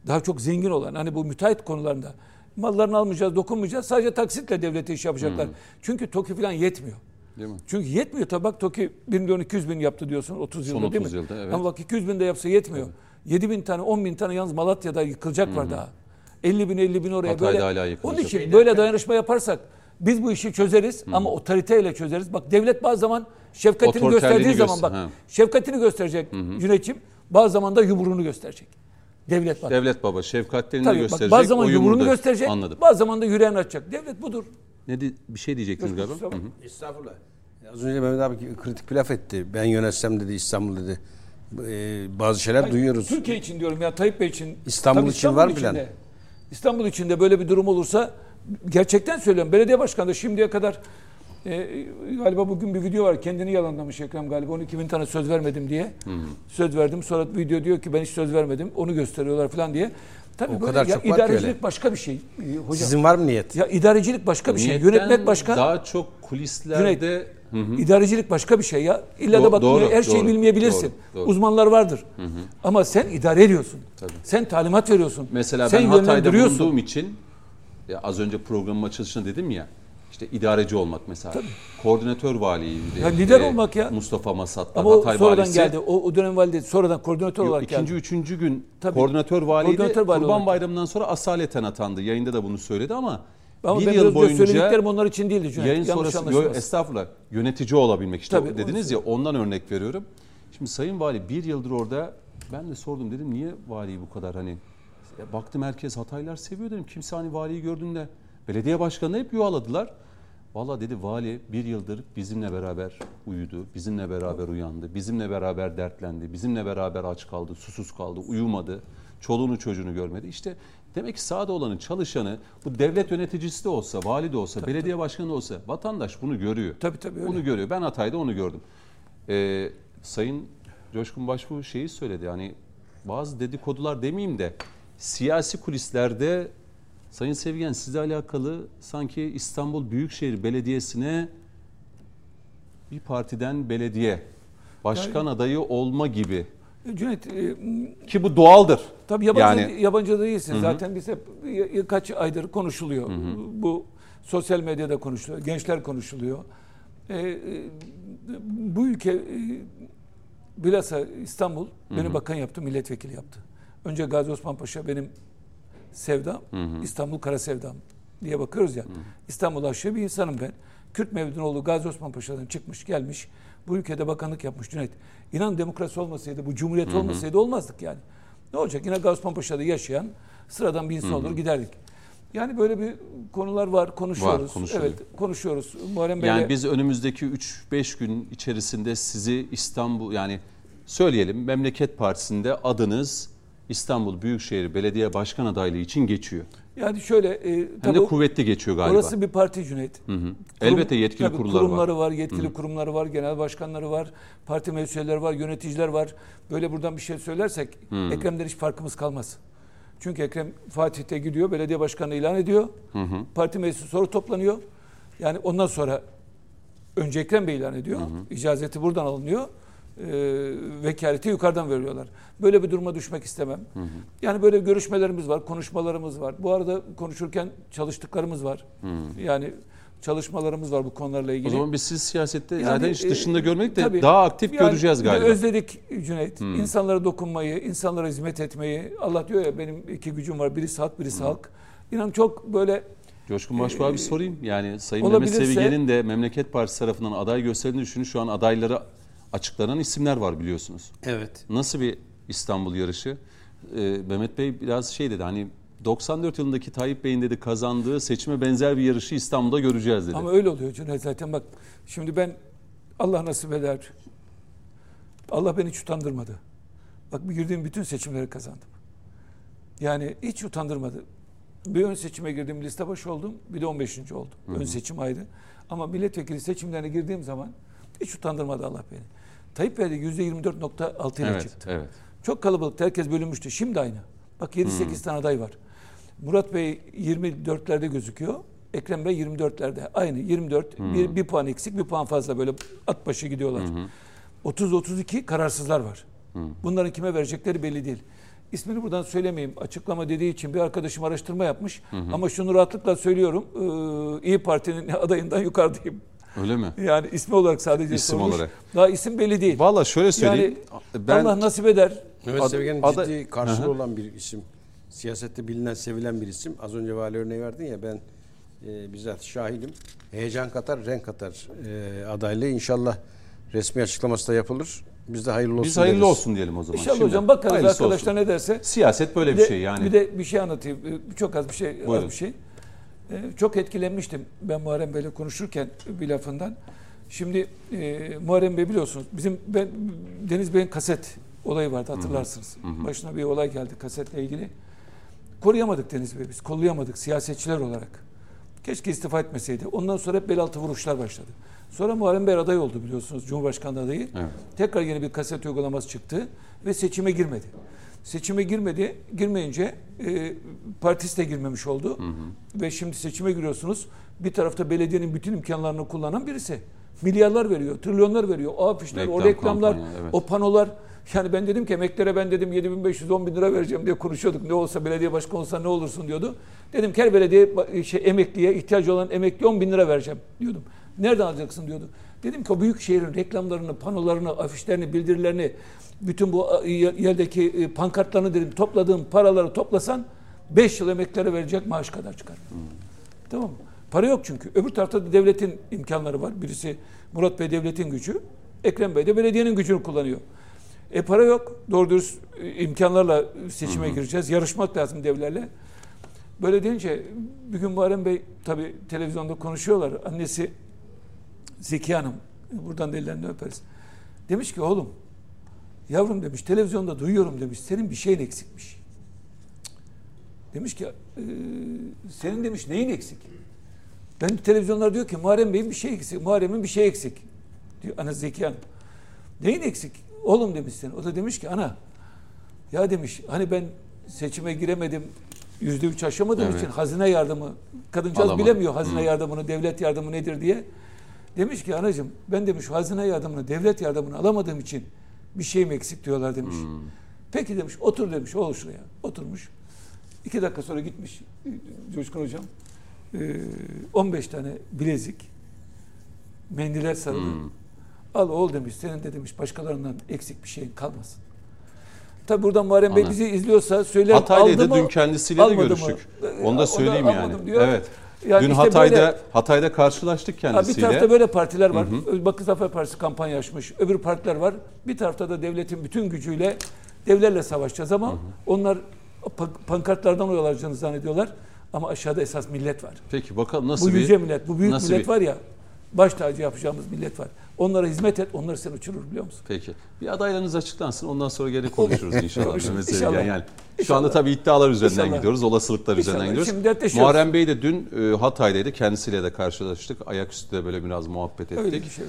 daha çok zengin olan hani bu müteahhit konularında mallarını almayacağız, dokunmayacağız. Sadece taksitle devlete iş yapacaklar. Çünkü TOKİ falan yetmiyor. Değil mi? Çünkü yetmiyor tabii bak TOKİ 1 milyon 200 bin yaptı diyorsun 30 Son yılda değil 30 mi? yılda, evet. Ama bak 200 bin de yapsa yetmiyor. 7 bin tane 10 bin tane yalnız Malatya'da yıkılacak var daha. 50 bin 50 bin oraya Hatay'da böyle. hala yıkılacak. Onun için böyle dayanışma yaparsak biz bu işi çözeriz ama otoriteyle çözeriz. Bak devlet bazı zaman şefkatini gösterdiği zaman bak ha. şefkatini gösterecek Cüneyt'ciğim. Bazı zaman da yumruğunu gösterecek. Devlet bak. Devlet baba şefkatlerini Tabii bak, gösterecek. bazı zaman o yumruğunu gösterecek. Anladım. Bazı zaman da yüreğini açacak. Devlet budur. Ne di- bir şey diyecektiniz galiba. Estağfurullah. Az önce Mehmet abi kritik bir laf etti. Ben yönetsem dedi İstanbul dedi. Bazı şeyler duyuyoruz. Türkiye için diyorum ya Tayyip Bey için. İstanbul için var mı plan? İstanbul içinde böyle bir durum olursa gerçekten söylüyorum. Belediye başkanı da şimdiye kadar e, galiba bugün bir video var. Kendini yalanlamış Ekrem galiba. 12 bin tane söz vermedim diye. Söz verdim. Sonra video diyor ki ben hiç söz vermedim. Onu gösteriyorlar falan diye. Tabii O böyle kadar ya çok idarecilik öyle. başka bir şey e, hocam. Sizin var mı niyet? Ya idarecilik başka bir şey. Niyetten Yönetmek başka. Daha çok kulislerde İdarecilik başka bir şey ya. İlla Do- da bak doğru, her şeyi doğru, bilmeyebilirsin. doğru, doğru. Uzmanlar vardır. Ama sen idare ediyorsun. Sen talimat veriyorsun. Mesela sen ben Hatay'da bulunduğum için ya az önce programın açılışında dedim ya işte idareci olmak mesela. Koordinatör valiydi. Ya lider olmak ya. Mustafa Masat'ta Ama Hatay sonradan valisi. geldi. O, o dönem valide sonradan koordinatör Yok, olarak ikinci, geldi. üçüncü gün Tabii. koordinatör valiydi. Koordinatör vali Kurban olarak. Bayramı'ndan sonra asaleten atandı. Yayında da bunu söyledi ama, Ama bir yıl boyunca söylediklerim onlar için değildi. Cüneyt. yayın Yanlış sonrası yo, estağfurullah yönetici olabilmek işte Tabii, dediniz ya ondan örnek veriyorum. Şimdi Sayın Vali bir yıldır orada ben de sordum dedim niye valiyi bu kadar hani ya baktım herkes Hataylar seviyor dedim. Kimse hani valiyi gördüğünde belediye başkanını hep yuvaladılar. Valla dedi vali bir yıldır bizimle beraber uyudu, bizimle beraber uyandı, bizimle beraber dertlendi, bizimle beraber aç kaldı, susuz kaldı, uyumadı, çoluğunu çocuğunu görmedi. İşte demek ki sahada olanın çalışanı bu devlet yöneticisi de olsa, vali de olsa, belediye başkanı da olsa vatandaş bunu görüyor. Tabii, tabii, öyle. Bunu görüyor. Ben Hatay'da onu gördüm. Ee, Sayın Coşkun Başbuğ şeyi söyledi hani bazı dedikodular demeyeyim de siyasi kulislerde Sayın Sevgen sizle alakalı sanki İstanbul Büyükşehir Belediyesi'ne bir partiden belediye başkan adayı olma gibi Cüneyt e, ki bu doğaldır. tabii yabancı, yani yabancı değilsin. Zaten biz hep kaç aydır konuşuluyor. Bu sosyal medyada konuşuluyor. Gençler konuşuluyor. E, e, bu ülke e, bilhassa İstanbul beni bakan yaptı, milletvekili yaptı. Önce Gazi Osman Paşa benim sevdam, İstanbul kara sevdam diye bakıyoruz ya. İstanbul aşığı bir insanım ben. Kürt Mevdunoğlu Gazi Osman Paşa'dan çıkmış gelmiş. Bu ülkede bakanlık yapmış Cüneyt. İnan demokrasi olmasaydı, bu cumhuriyet olmasaydı olmazdık yani. Ne olacak? Yine Gazi Osman Paşa'da yaşayan sıradan bir insan olur giderdik. Yani böyle bir konular var, konuşuyoruz. konuşuluyor. evet, konuşuyoruz. Muharrem Bey'le Yani biz önümüzdeki 3-5 gün içerisinde sizi İstanbul yani söyleyelim Memleket Partisi'nde adınız İstanbul Büyükşehir Belediye Başkan adaylığı için geçiyor. yani şöyle e, Hem de kuvvetli geçiyor galiba. orası bir parti Cüneyt. Hı hı. Kurum- Elbette yetkili tabii kurulları var. kurumları var. yetkili kurumları var, genel başkanları var, parti meclisleri var, yöneticiler var. Böyle buradan bir şey söylersek Ekrem'den hiç farkımız kalmaz. Çünkü Ekrem Fatih'te gidiyor, belediye başkanı ilan ediyor. Parti meclisi soru toplanıyor. Yani ondan sonra önce Ekrem Bey ilan ediyor. İcazeti buradan alınıyor. Ee, vekaleti yukarıdan veriyorlar. Böyle bir duruma düşmek istemem. Yani böyle görüşmelerimiz var, konuşmalarımız var. Bu arada konuşurken çalıştıklarımız var. Yani çalışmalarımız var bu konularla ilgili. O zaman biz siz siyasette Yani, zaten hiç e, dışında görmedik de tabii. daha aktif Yani göreceğiz galiba. Özledik Cüneyt. İnsanlara dokunmayı, insanlara hizmet etmeyi. Allah diyor ya benim iki gücüm var. Birisi halk, birisi halk. İnan çok böyle Coşkun Başbuğ'a bir sorayım. Yani Sayın Mehmet Sevigen'in de Memleket Partisi tarafından aday gösterildiğini düşünün. Şu an adayları açıklanan isimler var biliyorsunuz. Evet. Nasıl bir İstanbul yarışı? Ee, Mehmet Bey biraz şey dedi hani 94 yılındaki Tayyip Bey'in dedi kazandığı seçime benzer bir yarışı İstanbul'da göreceğiz dedi. ama öyle oluyor Cüneyt zaten bak. Şimdi ben Allah nasip eder. Allah beni hiç utandırmadı. Bak bir girdiğim bütün seçimleri kazandım. Yani hiç utandırmadı. Bir ön seçime girdim liste başı oldum. Bir de 15. oldum. Ön seçim ayrı. Ama milletvekili seçimlerine girdiğim zaman hiç utandırmadı Allah beni. Tayyip Bey de %24.6 ile evet, çıktı. evet. Çok kalabalıktı. Herkes bölünmüştü. Şimdi aynı. Bak 7-8 tane aday var. Murat Bey 24'lerde gözüküyor. Ekrem Bey 24'lerde. Aynı 24. Bir, bir puan eksik, bir puan fazla böyle at başı gidiyorlar. 30-32 kararsızlar var. Bunların kime verecekleri belli değil. İsmini buradan söylemeyeyim. Açıklama dediği için bir arkadaşım araştırma yapmış. Ama şunu rahatlıkla söylüyorum. Ee, İyi Parti'nin <laughs> adayından yukarıdayım. Öyle mi? Yani ismi olarak sadece İsim sormuş. olarak. Daha isim belli değil. Valla şöyle söyleyeyim. Yani ben Allah nasip eder. Mehmet Ad- Sevigen'in ada- ciddi karşılığı Hı hı. olan bir isim. Siyasette bilinen, sevilen bir isim. Az önce vali örneği verdin ya ben e, bizzat şahidim. Heyecan katar, renk katar e, adaylığı. İnşallah resmi açıklaması da yapılır. Biz de hayırlı olsun biz hayırlı deriz. olsun diyelim o zaman. İnşallah Şimdi. hocam bakarız arkadaşlar olsun. ne derse. Siyaset böyle bir, de, şey yani. Bir de bir şey anlatayım. Çok az bir şey, az Buyurun. bir şey. Ee, çok etkilenmiştim ben Muharrem Bey'le konuşurken bir lafından. Şimdi e, Muharrem Bey biliyorsunuz bizim ben Deniz Bey'in kaset olayı vardı hatırlarsınız. Başına bir olay geldi kasetle ilgili. Koruyamadık Deniz Bey biz. Kollayamadık siyasetçiler olarak. Keşke istifa etmeseydi. Ondan sonra hep bel altı vuruşlar başladı. Sonra Muharrem Bey aday oldu biliyorsunuz. Cumhurbaşkanlığı adayı. Evet. Tekrar yeni bir kaset uygulaması çıktı ve seçime girmedi. Seçime girmedi. Girmeyince e, partisi de girmemiş oldu. Ve şimdi seçime giriyorsunuz. Bir tarafta belediyenin bütün imkanlarını kullanan birisi. Milyarlar veriyor, trilyonlar veriyor. O afişler, o Reklam, reklamlar, kampanya, evet. o panolar. Yani ben dedim ki emeklere ben dedim 7500 10 bin lira vereceğim diye konuşuyorduk. Ne olsa belediye başkanı olsa ne olursun diyordu. Dedim ki her belediye şey, emekliye ihtiyacı olan emekli 10 bin lira vereceğim diyordum. Nereden alacaksın diyordu. Dedim ki o büyük şehrin reklamlarını, panolarını, afişlerini, bildirilerini, bütün bu yer- yerdeki e, pankartlarını dedim topladığım paraları toplasan 5 yıl emeklilere verecek maaş kadar çıkar. Tamam mı? Para yok çünkü. Öbür tarafta da devletin imkanları var. Birisi Murat Bey devletin gücü, Ekrem Bey de belediyenin gücünü kullanıyor. E para yok. Doğru dürüst e, imkanlarla seçime gireceğiz. Yarışmak lazım devlerle. Böyle deyince bir gün Muharrem Bey tabii televizyonda konuşuyorlar. Annesi Zeki Hanım. Buradan da ellerinden öperiz. Demiş ki oğlum yavrum demiş televizyonda duyuyorum demiş senin bir şeyin eksikmiş. Demiş ki "Ee, senin demiş neyin eksik? Ben televizyonlar diyor ki Muharrem Bey'in bir şey eksik. Muharrem'in bir şey eksik. Diyor ana Zeki Hanım. Neyin eksik? Oğlum demiş sen. O da demiş ki ana ya demiş hani ben seçime giremedim yüzde üç aşamadığım Evet. için hazine yardımı kadıncağız Alamadım. bilemiyor hazine yardımını devlet yardımı nedir diye. Demiş ki anacığım ben demiş hazine yardımını devlet yardımını alamadığım için bir şeyim eksik diyorlar demiş. Peki demiş otur demiş oğul şuraya. Oturmuş. İki dakika sonra gitmiş e, Coşkun Hocam. e, 15 tane bilezik mendiller sarılı. Al oğul demiş senin de demiş başkalarından eksik bir şeyin kalmasın. Tabi buradan Muharrem Bey Anladım. bizi izliyorsa söyler Hatay'da dün kendisiyle de almadı mı? görüştük. Ee, Onu da söyleyeyim yani. almadım diyor. Evet. Yani Dün işte Hatay'da böyle- Hatay'da karşılaştık Ha, bir kendisiyle. tarafta böyle partiler var. Bakın Zafer Partisi kampanya açmış. Öbür partiler var. Bir tarafta da devletin bütün gücüyle devlerle savaşacağız ama onlar pa- pankartlardan oy alacağını zannediyorlar. Ama aşağıda esas millet var. Peki bakalım nasıl bu bir yüce millet, bu büyük millet bir- var ya. Baş tacı yapacağımız millet var. Onlara hizmet et, onlar seni uçurur biliyor musun? Peki. Bir adaylarınız açıklansın. Ondan sonra gene konuşuruz inşallah. Konuşuruz. İnşallah. Yani şu İnşallah. anda tabii iddialar üzerinden İnşallah. gidiyoruz. Olasılıklar üzerinden İnşallah. gidiyoruz. Şimdi. Muharrem Bey de dün e, Hatay'daydı. Kendisiyle de karşılaştık. Ayaküstü de böyle biraz muhabbet ettik. Öyle bir şey,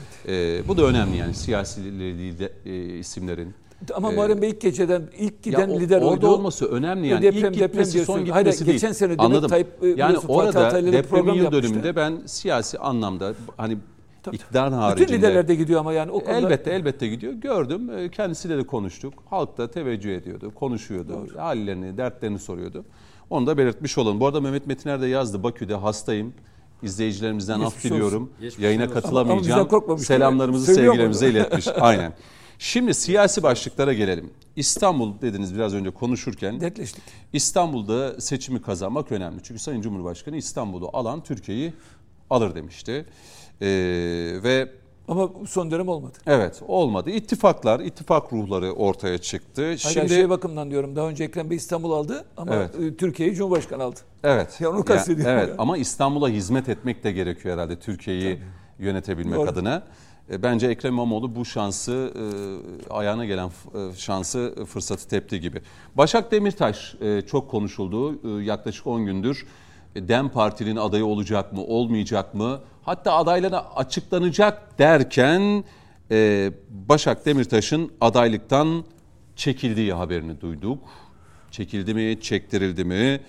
E, bu da önemli yani siyasi lider- e, isimlerin. Ama Ee, Muharrem Bey ilk geceden ilk giden Ya o- lider orada oydu. olması önemli yani. Deprem, İlk deprem gitmesi diyorsun. son Hayır, gitmesi değil. geçen sene Anladım. Tayyip, e, yani orada depremin yıl yapmıştı. dönümünde ben siyasi anlamda hani Tabii. iktidar Bütün haricinde liderler de gidiyor ama yani o konuda Elbette elbette gidiyor. Gördüm. E, Kendisiyle de konuştuk. Halk da teveccüh ediyordu. Konuşuyordu. Hallerini, dertlerini soruyordu. Onu da belirtmiş olalım. Bu arada Mehmet Metiner de yazdı. Bakü'de hastayım. İzleyicilerimizden af Geçmiş diliyorum. Geçmiş Yayına olsun. katılamayacağım. Ama- ama mu sevgilerimizi iletmiş. Aynen. <laughs> Şimdi siyasi başlıklara gelelim. İstanbul dediniz biraz önce konuşurken. netleştik. İstanbul'da seçimi kazanmak önemli. Çünkü Sayın Cumhurbaşkanı İstanbul'u alan Türkiye'yi alır demişti. Ee, ve Ama son dönem olmadı. Evet olmadı. İttifaklar, ittifak ruhları ortaya çıktı. Hayır, Şimdi şey bakımdan diyorum. Daha önce Ekrem Bey İstanbul aldı ama Evet. e, Türkiye'yi Cumhurbaşkanı aldı. evet. <laughs> Ya onu kastediyorum evet ya. ama İstanbul'a hizmet etmek de gerekiyor herhalde Türkiye'yi yönetebilmek Doğru. adına. E, Bence Ekrem İmamoğlu bu şansı e, ayağına gelen e, şansı fırsatı tepti gibi. Başak Demirtaş çok konuşuldu. Yaklaşık 10 gündür Dem Parti'nin adayı olacak mı, olmayacak mı? Hatta adaylara açıklanacak derken Başak Demirtaş'ın adaylıktan çekildiği haberini duyduk. Çekildi mi, çektirildi mi?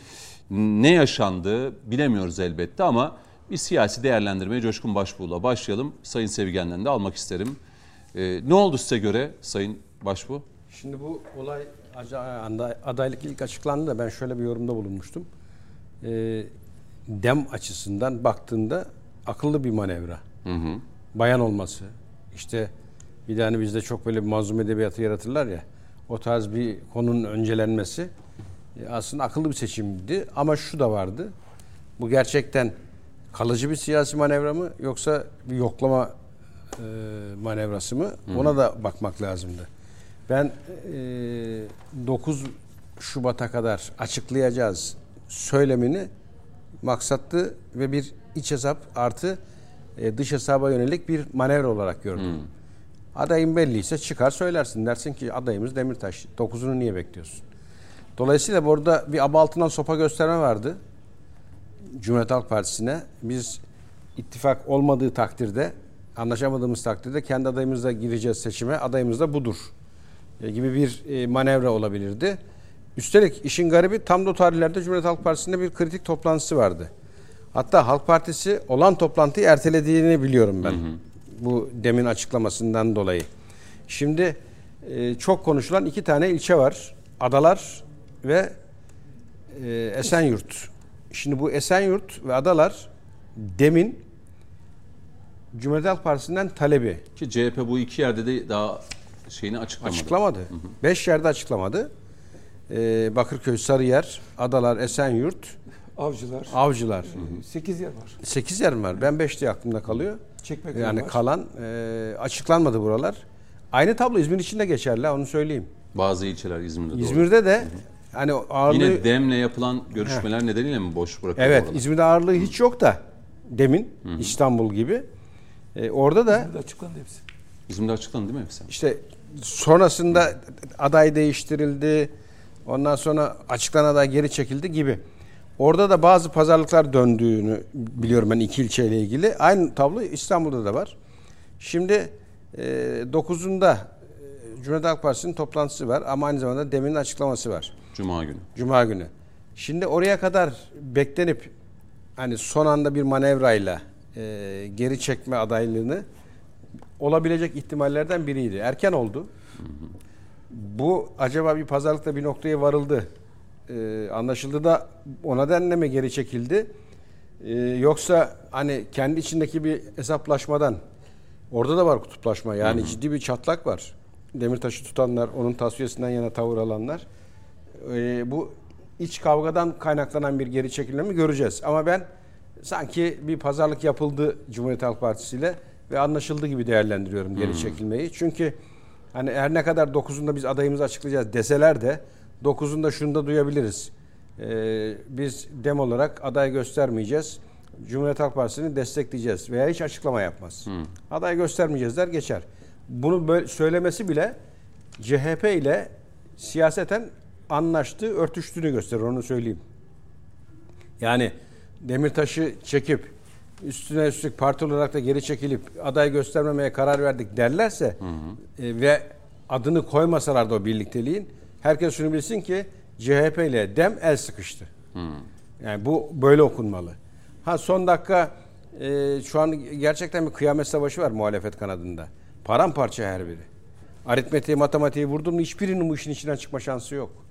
Ne yaşandı bilemiyoruz elbette ama bir siyasi değerlendirmeye Coşkun Başbuğ'la başlayalım. Sayın Sevgen'den de almak isterim. Ee, ne oldu size göre Sayın Başbuğ? Şimdi bu olay adaylık ilk açıklandı da ben şöyle bir yorumda bulunmuştum. Ee, dem açısından baktığında akıllı bir manevra. Bayan olması. işte bir de hani bizde çok böyle bir mazlum edebiyatı yaratırlar ya. O tarz bir konunun öncelenmesi e, aslında akıllı bir seçimdi. Ama şu da vardı. Bu gerçekten kalıcı bir siyasi manevra mı yoksa bir yoklama e, manevrası mı? Ona da bakmak lazımdı. Ben e, 9 Şubat'a kadar açıklayacağız söylemini maksatlı ve bir iç hesap artı e, dış hesaba yönelik bir manevra olarak gördüm. Adayın belliyse çıkar söylersin. Dersin ki adayımız Demirtaş. 9'unu niye bekliyorsun? Dolayısıyla burada bir aba altından sopa gösterme vardı. Cumhuriyet Halk Partisi'ne. Biz ittifak olmadığı takdirde, anlaşamadığımız takdirde kendi adayımızla gireceğiz seçime. Adayımız da budur. E, gibi bir e, manevra olabilirdi. Üstelik işin garibi tam da o tarihlerde Cumhuriyet Halk Partisi'nde bir kritik toplantısı vardı. Hatta Halk Partisi olan toplantıyı ertelediğini biliyorum ben. Bu demin açıklamasından dolayı. Şimdi e, çok konuşulan iki tane ilçe var. Adalar ve e, Esenyurt. Şimdi bu Esenyurt ve Adalar demin Cumhuriyet Halk Partisi'nden talebi. Ki CHP bu iki yerde de daha şeyini açıklamadı. Açıklamadı. Beş yerde açıklamadı. Ee, Bakırköy, Sarıyer, Adalar, Esenyurt, Avcılar. Avcılar. 8 yer var. Sekiz yer mi var? Ben beş diye aklımda kalıyor. Çekmeköy Yani var. kalan e, açıklanmadı buralar. Aynı tablo İzmir için de geçerli onu söyleyeyim. Bazı ilçeler İzmir'de doğru. İzmir'de de hani ağırlığı... Yine DEM'le yapılan görüşmeler nedeniyle mi boş bırakıldı Evet, oralar? İzmir'de ağırlığı hiç yok da demin İstanbul gibi. E, orada da Burada açıklandı hepsi. İzmir'de açıklandı değil mi hepsi? İşte sonrasında aday değiştirildi. Ondan sonra açıklanan aday geri çekildi gibi. Orada da bazı pazarlıklar döndüğünü biliyorum ben iki ilçeyle ilgili. Aynı tablo İstanbul'da da var. Şimdi e, 9'unda e, Cumhuriyet Halk Partisi'nin toplantısı var ama aynı zamanda demin açıklaması var. Cuma günü. Cuma günü. Şimdi oraya kadar beklenip hani son anda bir manevrayla e, geri çekme adaylığını olabilecek ihtimallerden biriydi. Erken oldu. Bu acaba bir pazarlıkta bir noktaya varıldı. E, anlaşıldı da o nedenle mi geri çekildi? E, yoksa hani kendi içindeki bir hesaplaşmadan orada da var kutuplaşma. Yani ciddi bir çatlak var. Demirtaş'ı tutanlar, onun tasfiyesinden yana tavır alanlar e, bu iç kavgadan kaynaklanan bir geri çekilme göreceğiz. Ama ben sanki bir pazarlık yapıldı Cumhuriyet Halk Partisi ile ve anlaşıldı gibi değerlendiriyorum geri çekilmeyi. Çünkü hani her ne kadar 9'unda biz adayımızı açıklayacağız deseler de 9'unda şunu da duyabiliriz. Ee, biz dem olarak aday göstermeyeceğiz. Cumhuriyet Halk Partisi'ni destekleyeceğiz veya hiç açıklama yapmaz. Aday göstermeyeceğiz der geçer. Bunu böyle söylemesi bile CHP ile siyaseten anlaştığı, örtüştüğünü gösterir onu söyleyeyim. Yani Demirtaş'ı çekip üstüne üstlük parti olarak da geri çekilip aday göstermemeye karar verdik derlerse e, ve adını koymasalar da o birlikteliğin herkes şunu bilsin ki CHP ile DEM el sıkıştı. Yani bu böyle okunmalı. Ha son dakika e, şu an gerçekten bir kıyamet savaşı var muhalefet kanadında. Paramparça her biri. Aritmetiği, matematiği vurdun mu hiçbirinin bu işin içinden çıkma şansı yok.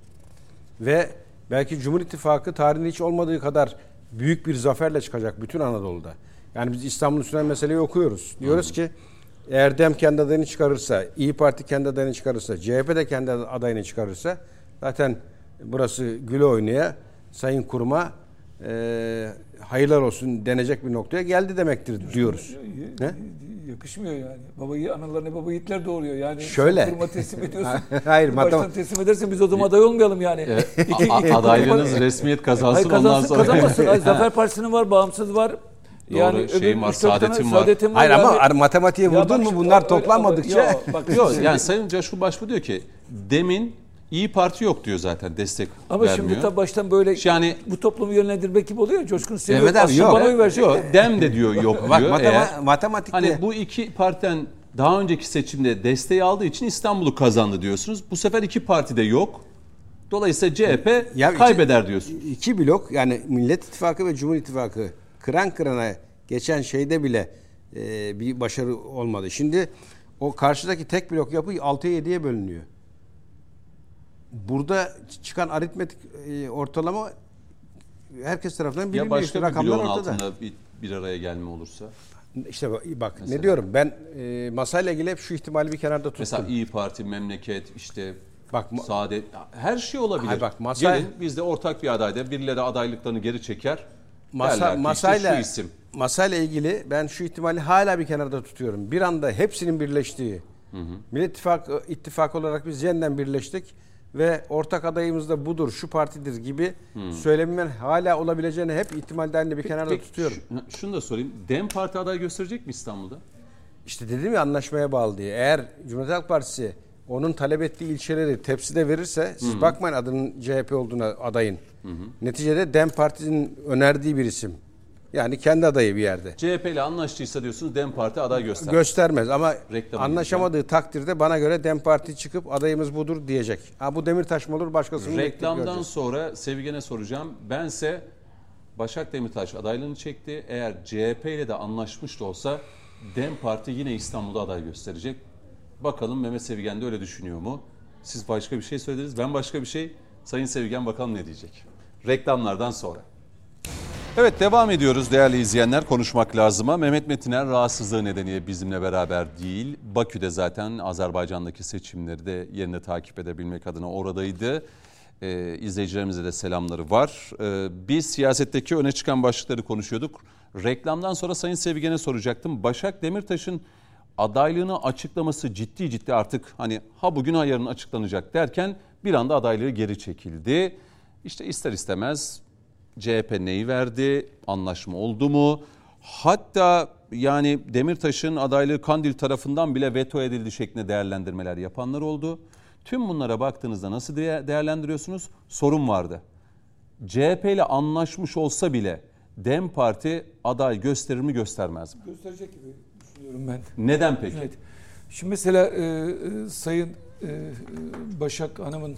Ve belki Cumhur İttifakı tarihinde hiç olmadığı kadar büyük bir zaferle çıkacak bütün Anadolu'da. Yani biz İstanbul Üstünen meseleyi okuyoruz. Diyoruz ki eğer DEM kendi adayını çıkarırsa, İyi Parti kendi adayını çıkarırsa, CHP de kendi adayını çıkarırsa zaten burası güle oynaya Sayın Kurum'a e, hayırlar olsun denecek bir noktaya geldi demektir diyoruz. Yakışmıyor yani. Babayı analarına baba yiğitler doğuruyor. Yani Şöyle. kuruma teslim ediyorsun. <laughs> Hayır, Bir baştan matem- teslim edersen biz o zaman aday olmayalım yani. <laughs> İki- iki adaylığınız kuruma- resmiyet kazansın, Hayır ondan kazansın sonra. kazanmasın. Hayır, <laughs> Zafer Partisi'nin var, bağımsız var. Doğru, şeyim var, Saadet'im var. Saadet'im Hayır ama yani. matematiğe Ya vurdun mu bunlar toplanmadıkça Ya bak Yok yani Sayın Coşkun Başbuğ diyor ki demin İyi Parti yok diyor zaten destek ama vermiyor. şimdi tabii baştan böyle Yani- bu toplumu yönlendirmek gibi oluyor. Coşkun seviyor. Evet abi, yok. Bana oy verecek. Yok, dem de diyor yok Bak diyor. matema- Eğer- matematikle Hani bu iki partiden daha önceki seçimde desteği aldığı için İstanbul'u kazandı diyorsunuz. Bu sefer iki parti de yok. Dolayısıyla CHP Ya iki- kaybeder diyorsun. iki blok yani Millet İttifakı ve Cumhur İttifakı kıran kırana geçen şeyde bile e, bir başarı olmadı. Şimdi o karşıdaki tek blok yapı 6'ya 7'ye bölünüyor. Burada çıkan aritmetik e, ortalama herkes tarafından Ya bilinmiyor. başka İşte bir rakamlar bloğun ortada. altında bir, bir araya gelme olursa. İşte bak, bak ne diyorum ben e, masayla ilgili hep şu ihtimali bir kenarda tuttum. Mesela İyi Parti, memleket, işte Bak, Saadet, her şey olabilir. Hayır bak, masa- Gelin biz de ortak bir adayda birileri adaylıklarını geri çeker. Masa, derler ki masayla, işte şu isim. masayla ilgili ben şu ihtimali hala bir kenarda tutuyorum. Bir anda hepsinin birleştiği. Millet İttifakı, ittifak olarak biz yeniden birleştik ve ortak adayımız da budur, şu partidir gibi söylemimin hala olabileceğini hep ihtimal dahilinde bir kenarda Peki, tutuyorum. şu- şunu da sorayım. Dem Parti aday gösterecek mi İstanbul'da? İşte dedim ya anlaşmaya bağlı diye. Eğer Cumhuriyet Halk Partisi onun talep ettiği ilçeleri tepside verirse siz bakmayın adının CHP olduğuna adayın. Neticede DEM Parti'nin önerdiği bir isim. Yani kendi adayı bir yerde. CHP ile anlaştıysa diyorsunuz Dem Parti aday göster. Göstermez ama Reklam anlaşamadığı takdirde bana göre DEM Parti çıkıp adayımız budur diyecek. Ha bu Demirtaş mı olur başkasını Reklamdan sonra Sevgen'e soracağım. Bense Başak Demirtaş adaylığını çekti. Eğer CHP ile de anlaşmış da olsa Dem Parti yine İstanbul'da aday gösterecek. Bakalım Mehmet Sevgen de öyle düşünüyor mu? Siz başka bir şey söylediniz. Ben başka bir şey. Sayın Sevgen bakalım ne diyecek. Reklamlardan sonra. Evet devam ediyoruz değerli izleyenler konuşmak lazıma. Mehmet Metiner rahatsızlığı nedeniyle bizimle beraber değil. Bakü'de zaten Azerbaycan'daki seçimleri de yerinde takip edebilmek adına oradaydı. Ee, izleyicilerimize de selamları var. Ee, biz siyasetteki öne çıkan başlıkları konuşuyorduk. Reklamdan sonra Sayın Sevgen'e soracaktım. Başak Demirtaş'ın adaylığını açıklaması ciddi ciddi artık hani ha bugün ha yarın açıklanacak derken bir anda adaylığı geri çekildi. İşte ister istemez CHP neyi verdi? Anlaşma oldu mu? Hatta yani Demirtaş'ın adaylığı Kandil tarafından bile veto edildi şeklinde değerlendirmeler yapanlar oldu. Tüm bunlara baktığınızda nasıl değer- değerlendiriyorsunuz? Sorun vardı. CHP ile anlaşmış olsa bile DEM Parti aday gösterir mi göstermez mi? Gösterecek gibi düşünüyorum ben. Neden peki? Evet. Şimdi mesela e, e, Sayın e, e, Başak Hanım'ın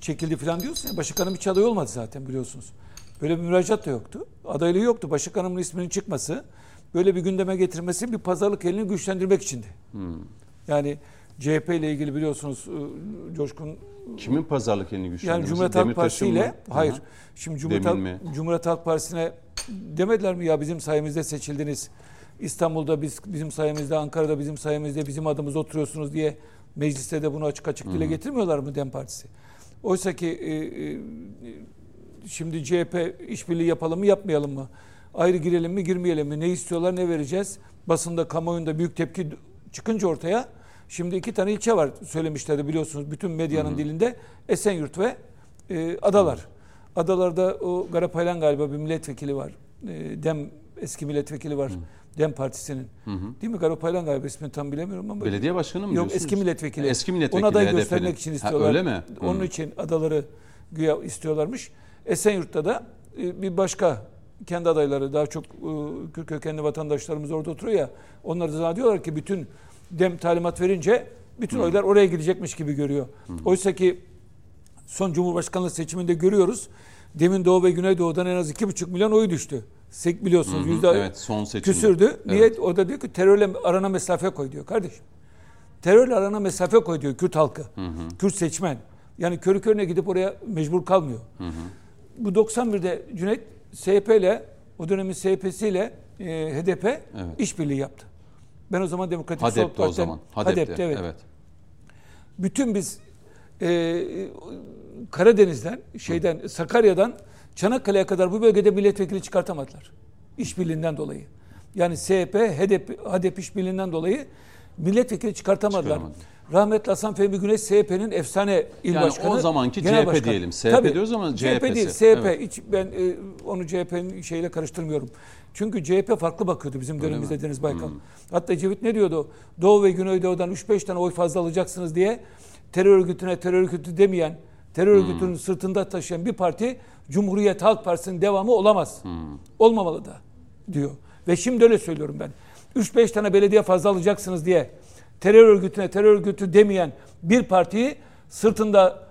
çekildi falan diyorsun ya. Başak Hanım hiç aday olmadı zaten biliyorsunuz. Böyle bir müracaat da yoktu. Adaylığı yoktu. Başak Hanım'ın isminin çıkması, böyle bir gündeme getirmesi bir pazarlık elini güçlendirmek içindi. Yani CHP ile ilgili biliyorsunuz e, Coşkun Kimin pazarlık elini yani güçlendirmesi? Cumhuriyet Halk Partisi ile hayır. Şimdi Cumhuriyet Halk? Cumhuriyet Halk Partisi'ne demediler mi ya bizim sayemizde seçildiniz. İstanbul'da biz bizim sayemizde, Ankara'da bizim sayemizde bizim adımız oturuyorsunuz diye mecliste de bunu açık açık dile getirmiyorlar mı DEM Partisi? Oysa ki e, e, şimdi CHP işbirliği yapalım mı yapmayalım mı? Ayrı girelim mi girmeyelim mi? Ne istiyorlar ne vereceğiz? Basında kamuoyunda büyük tepki çıkınca ortaya şimdi iki tane ilçe var söylemişlerdi biliyorsunuz bütün medyanın dilinde Esenyurt ve e, Adalar. Adalarda o Garapaylan galiba bir milletvekili var. E, Dem eski milletvekili var. Dem Partisi'nin. Değil mi? Garapaylan galiba ismini tam bilemiyorum ama. Belediye başkanı mı Yok diyorsunuz? eski milletvekili. Eski milletvekili Onu aday HDP'nin. göstermek için Ha, istiyorlar. öyle mi? Onun Hı. için adaları güya istiyorlarmış. Esenyurt'ta da e, bir başka kendi adayları daha çok e, Kürt kökenli vatandaşlarımız orada oturuyor ya. Onlar da zannediyorlar ki bütün dem talimat verince bütün oylar oraya gidecekmiş gibi görüyor. Oysa ki son Cumhurbaşkanlığı seçiminde görüyoruz. Demin Doğu ve Güneydoğu'dan en az 2,5 milyon oy düştü. Sek biliyorsunuz Hı hı, yüzde evet, son seçimde. küsürdü. Evet. O da diyor ki terörle arana mesafe koy diyor kardeşim. Terörle arana mesafe koy diyor Kürt halkı. Kürt seçmen. Yani körü körüne gidip oraya mecbur kalmıyor. Bu 91'de Cüneyt SHP ile o dönemin SHP'siyle e, HDP işbirliği yaptı. Ben o zaman Demokratik Sol Hadep'te o Parti'den- zaman. Hadep'te, Hadep'te, evet. evet. Bütün biz e, Karadeniz'den, şeyden, Sakarya'dan Çanakkale'ye kadar bu bölgede milletvekili çıkartamadılar. İşbirliğinden dolayı. Yani SHP, HDP, HDP işbirliğinden dolayı milletvekili çıkartamadılar. Rahmetli Hasan Fehmi Güneş CHP'nin efsane il Yani başkanı. o zamanki genel CHP başkanı. diyelim. CHP diyoruz ama CHP değil. CHP. Evet. Hiç ben e, onu CHP'nin şeyle karıştırmıyorum. Çünkü CHP farklı bakıyordu bizim dönemimizde Deniz Baykal. Hatta Ecevit ne diyordu? Doğu ve Güneydoğu'dan 3-5 tane oy fazla alacaksınız diye terör örgütüne terör örgütü demeyen, terör örgütünün sırtında taşıyan bir parti Cumhuriyet Halk Partisi'nin devamı olamaz. Olmamalı da diyor. Ve şimdi öyle söylüyorum ben. 3-5 tane belediye fazla alacaksınız diye terör örgütüne terör örgütü demeyen bir partiyi sırtında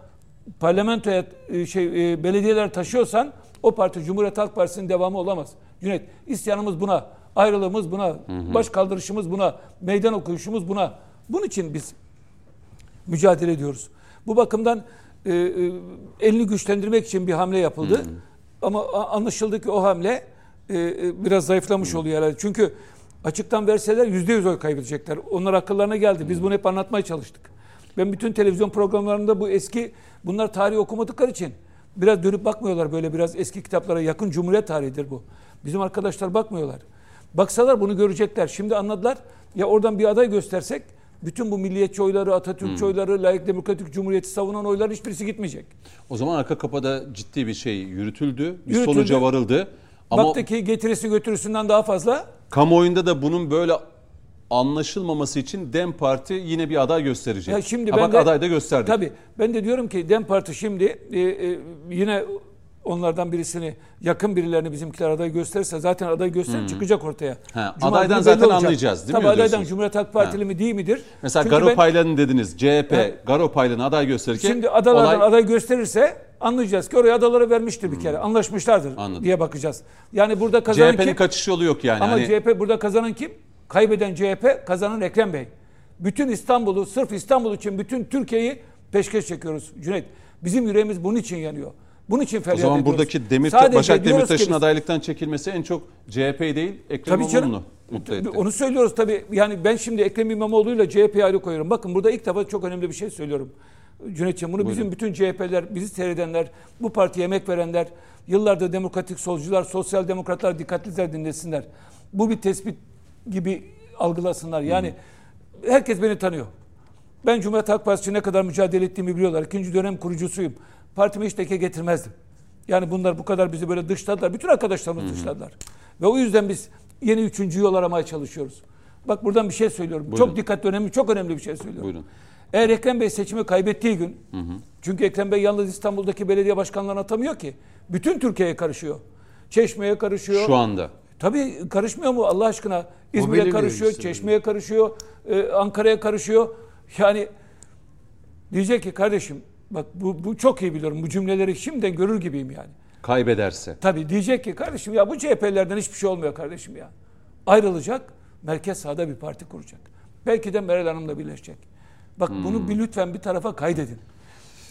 parlamentoya e, şey e, belediyeler taşıyorsan o parti Cumhuriyet Halk Partisi'nin devamı olamaz. Cüneyt isyanımız buna, ayrılığımız buna, baş kaldırışımız buna, meydan okuyuşumuz buna. Bunun için biz mücadele ediyoruz. Bu bakımdan e, e, elini güçlendirmek için bir hamle yapıldı. Ama a- anlaşıldı ki o hamle e, e, biraz zayıflamış oluyor herhalde. Çünkü açıktan verseler yüzde yüz oy kaybedecekler. Onlar akıllarına geldi. Biz bunu hep anlatmaya çalıştık. Ben bütün televizyon programlarında bu eski, bunlar tarih okumadıkları için biraz dönüp bakmıyorlar böyle biraz eski kitaplara yakın Cumhuriyet tarihidir bu. Bizim arkadaşlar bakmıyorlar. Baksalar bunu görecekler. Şimdi anladılar. Ya oradan bir aday göstersek bütün bu milliyetçi oyları, Atatürkçü oyları, layık demokratik cumhuriyeti savunan oyların hiçbirisi gitmeyecek. O zaman arka kapıda ciddi bir şey yürütüldü. Bir Yürütüldü. sonuca varıldı. Ama Baktı ki getirisi götürüsünden daha fazla. kamuoyunda da bunun böyle anlaşılmaması için Dem Parti yine bir aday gösterecek. Ya şimdi ha ben bak de, aday da gösterdik. Tabii. Ben de diyorum ki Dem Parti şimdi e, e, yine onlardan birisini yakın birilerini bizimkiler aday gösterirse zaten aday gösterir çıkacak ortaya. Ha, Cuma adaydan zaten olacak. anlayacağız, değil mi Tabii adaydan diyorsunuz? Cumhuriyet Halk Partili mi değil midir? Mesela Çünkü Garo ben- dediniz. CHP Evet. Garo Paylan'ı aday gösterirken Şimdi adalardan olay aday gösterirse anlayacağız ki oraya adaları vermiştir bir kere. Anlaşmışlardır Anladım. diye bakacağız. Yani burada kazanan CHP'nin kim? kaçış yolu yok yani. Ama Hani CHP burada kazanan kim? Kaybeden CHP, kazanan Ekrem Bey. Bütün İstanbul'u, sırf İstanbul için bütün Türkiye'yi peşkeş çekiyoruz Cüneyt. Bizim yüreğimiz bunun için yanıyor. Bunun için o feryat zaman ediyoruz. buradaki Demir, Sadece Başak Demirtaş'ın biz- adaylıktan çekilmesi en çok CHP değil Ekrem. İmamoğlu'nu mutlu etti. Onu söylüyoruz tabii. Yani ben şimdi Ekrem İmamoğlu'yla CHP'yi ayrı koyuyorum. Bakın burada ilk defa çok önemli bir şey söylüyorum. Cüneyt'ciğim bunu bizim bütün CHP'ler, bizi seyredenler, bu partiye emek verenler, yıllardır demokratik solcular, sosyal demokratlar dikkatlice dinlesinler. Bu bir tespit gibi algılasınlar. Yani herkes beni tanıyor. Ben Cumhuriyet Halk Partisi ne kadar mücadele ettiğimi biliyorlar. İkinci dönem kurucusuyum. Partimi hiç teke getirmezdim. Yani bunlar bu kadar bizi böyle dışladılar. Bütün arkadaşlarımız dışladılar. Ve o yüzden biz yeni üçüncü yol aramaya çalışıyoruz. Bak buradan bir şey söylüyorum. Buyurun. Çok dikkat önemli, çok önemli bir şey söylüyorum. Buyurun. Eğer Ekrem Bey seçimi kaybettiği gün, çünkü Ekrem Bey yalnız İstanbul'daki belediye başkanlarını atamıyor ki. Bütün Türkiye'ye karışıyor. Çeşme'ye karışıyor. Şu anda. Tabii karışmıyor mu Allah aşkına? İzmir'e mi karışıyor? Çeşme'ye karışıyor, e, Ankara'ya karışıyor. Yani diyecek ki kardeşim bak bu, bu çok iyi biliyorum. Bu cümleleri şimdiden görür gibiyim yani. Kaybederse. Tabii diyecek ki kardeşim ya bu CHP'lerden hiçbir şey olmuyor kardeşim ya. Ayrılacak, merkez sağda bir parti kuracak. Belki de Meral Hanım'la birleşecek. Bak bunu bir lütfen bir tarafa kaydedin.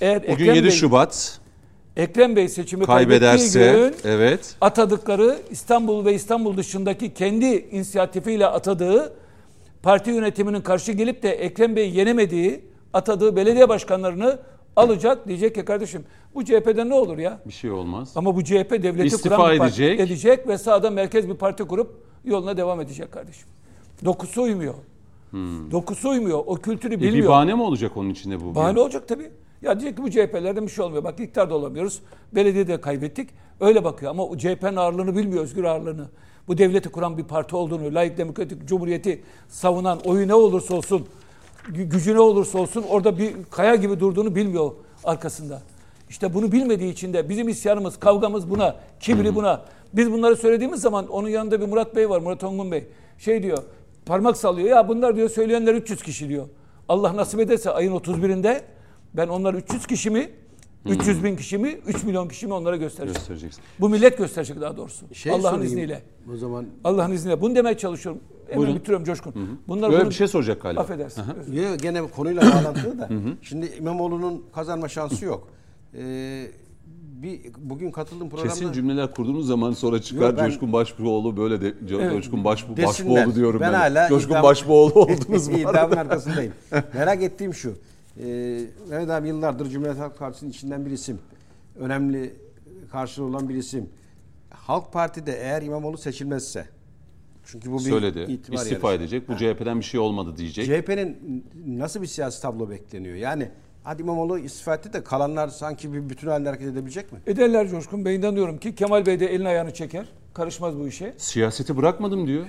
Eğer Bugün Ekrem 7 Bey- Şubat. Ekrem Bey seçimi Kaybederse gün evet. atadıkları İstanbul ve İstanbul dışındaki kendi inisiyatifiyle atadığı parti yönetiminin karşı gelip de Ekrem Bey yenemediği atadığı belediye başkanlarını alacak diyecek ki kardeşim bu CHP'de ne olur ya? Bir şey olmaz. Ama bu CHP devleti İstifa kuran bir parti edecek. edecek ve sağda merkez bir parti kurup yoluna devam edecek kardeşim. Dokusu uymuyor. Dokusu uymuyor. O kültürü E, bilmiyor. bir bahane mi olacak onun içinde bu? Bahane olacak tabii. Ya diyecek ki bu CHP'lerden bir şey olmuyor. Bak iktidarda olamıyoruz. Belediyede kaybettik. Öyle bakıyor ama o CHP'nin ağırlığını bilmiyor, özgür ağırlığını. Bu devleti kuran bir parti olduğunu, layık demokratik cumhuriyeti savunan, oyu ne olursa olsun, gücü ne olursa olsun orada bir kaya gibi durduğunu bilmiyor arkasında. İşte bunu bilmediği için de bizim isyanımız, kavgamız buna, kibri buna. Biz bunları söylediğimiz zaman onun yanında bir Murat Bey var, Murat Ongun Bey. Şey diyor, parmak sallıyor. Ya bunlar diyor söyleyenler 300 kişi diyor. Allah nasip ederse ayın 31'inde ben onlar 300 kişi mi, 300 bin kişi mi, 3 milyon kişi mi onlara göstereceğim. Göstereceksin. Bu millet gösterecek daha doğrusu. Şey Allah'ın izniyle. O zaman Allah'ın izniyle. Bunu demeye çalışıyorum. Hemen Buyurun. bitiriyorum Coşkun. Bunlar Böyle bunu- bir şey soracak galiba. Affedersin. Yo, gene konuyla <coughs> bağlantılı da. Şimdi İmamoğlu'nun kazanma şansı yok. Ee, bir bugün katıldığım programda Kesin cümleler kurduğunuz zaman sonra çıkar Yok, ben- Coşkun Başbuğoğlu böyle de Co- Evet. Coşkun Başbu Desinler. Başbuğoğlu diyorum ben. Ben hala Coşkun iddiam- Başbuğoğlu <laughs> oldunuz İddiamın arada. arkasındayım. <laughs> Merak ettiğim şu. Ee, Mehmet abi yıllardır Cumhuriyet Halk Partisi'nin içinden bir isim. Önemli karşılığı olan bir isim. Halk Parti'de eğer İmamoğlu seçilmezse çünkü bu bir Söyledi. itibar İstifa yarışı. edecek. Bu CHP'den bir şey olmadı diyecek. CHP'nin nasıl bir siyasi tablo bekleniyor? Yani hadi İmamoğlu istifa etti de kalanlar sanki bir bütün halinde hareket edebilecek mi? Ederler Coşkun Bey. inanıyorum ki Kemal Bey de elini ayağını çeker. Karışmaz bu işe. Siyaseti bırakmadım diyor.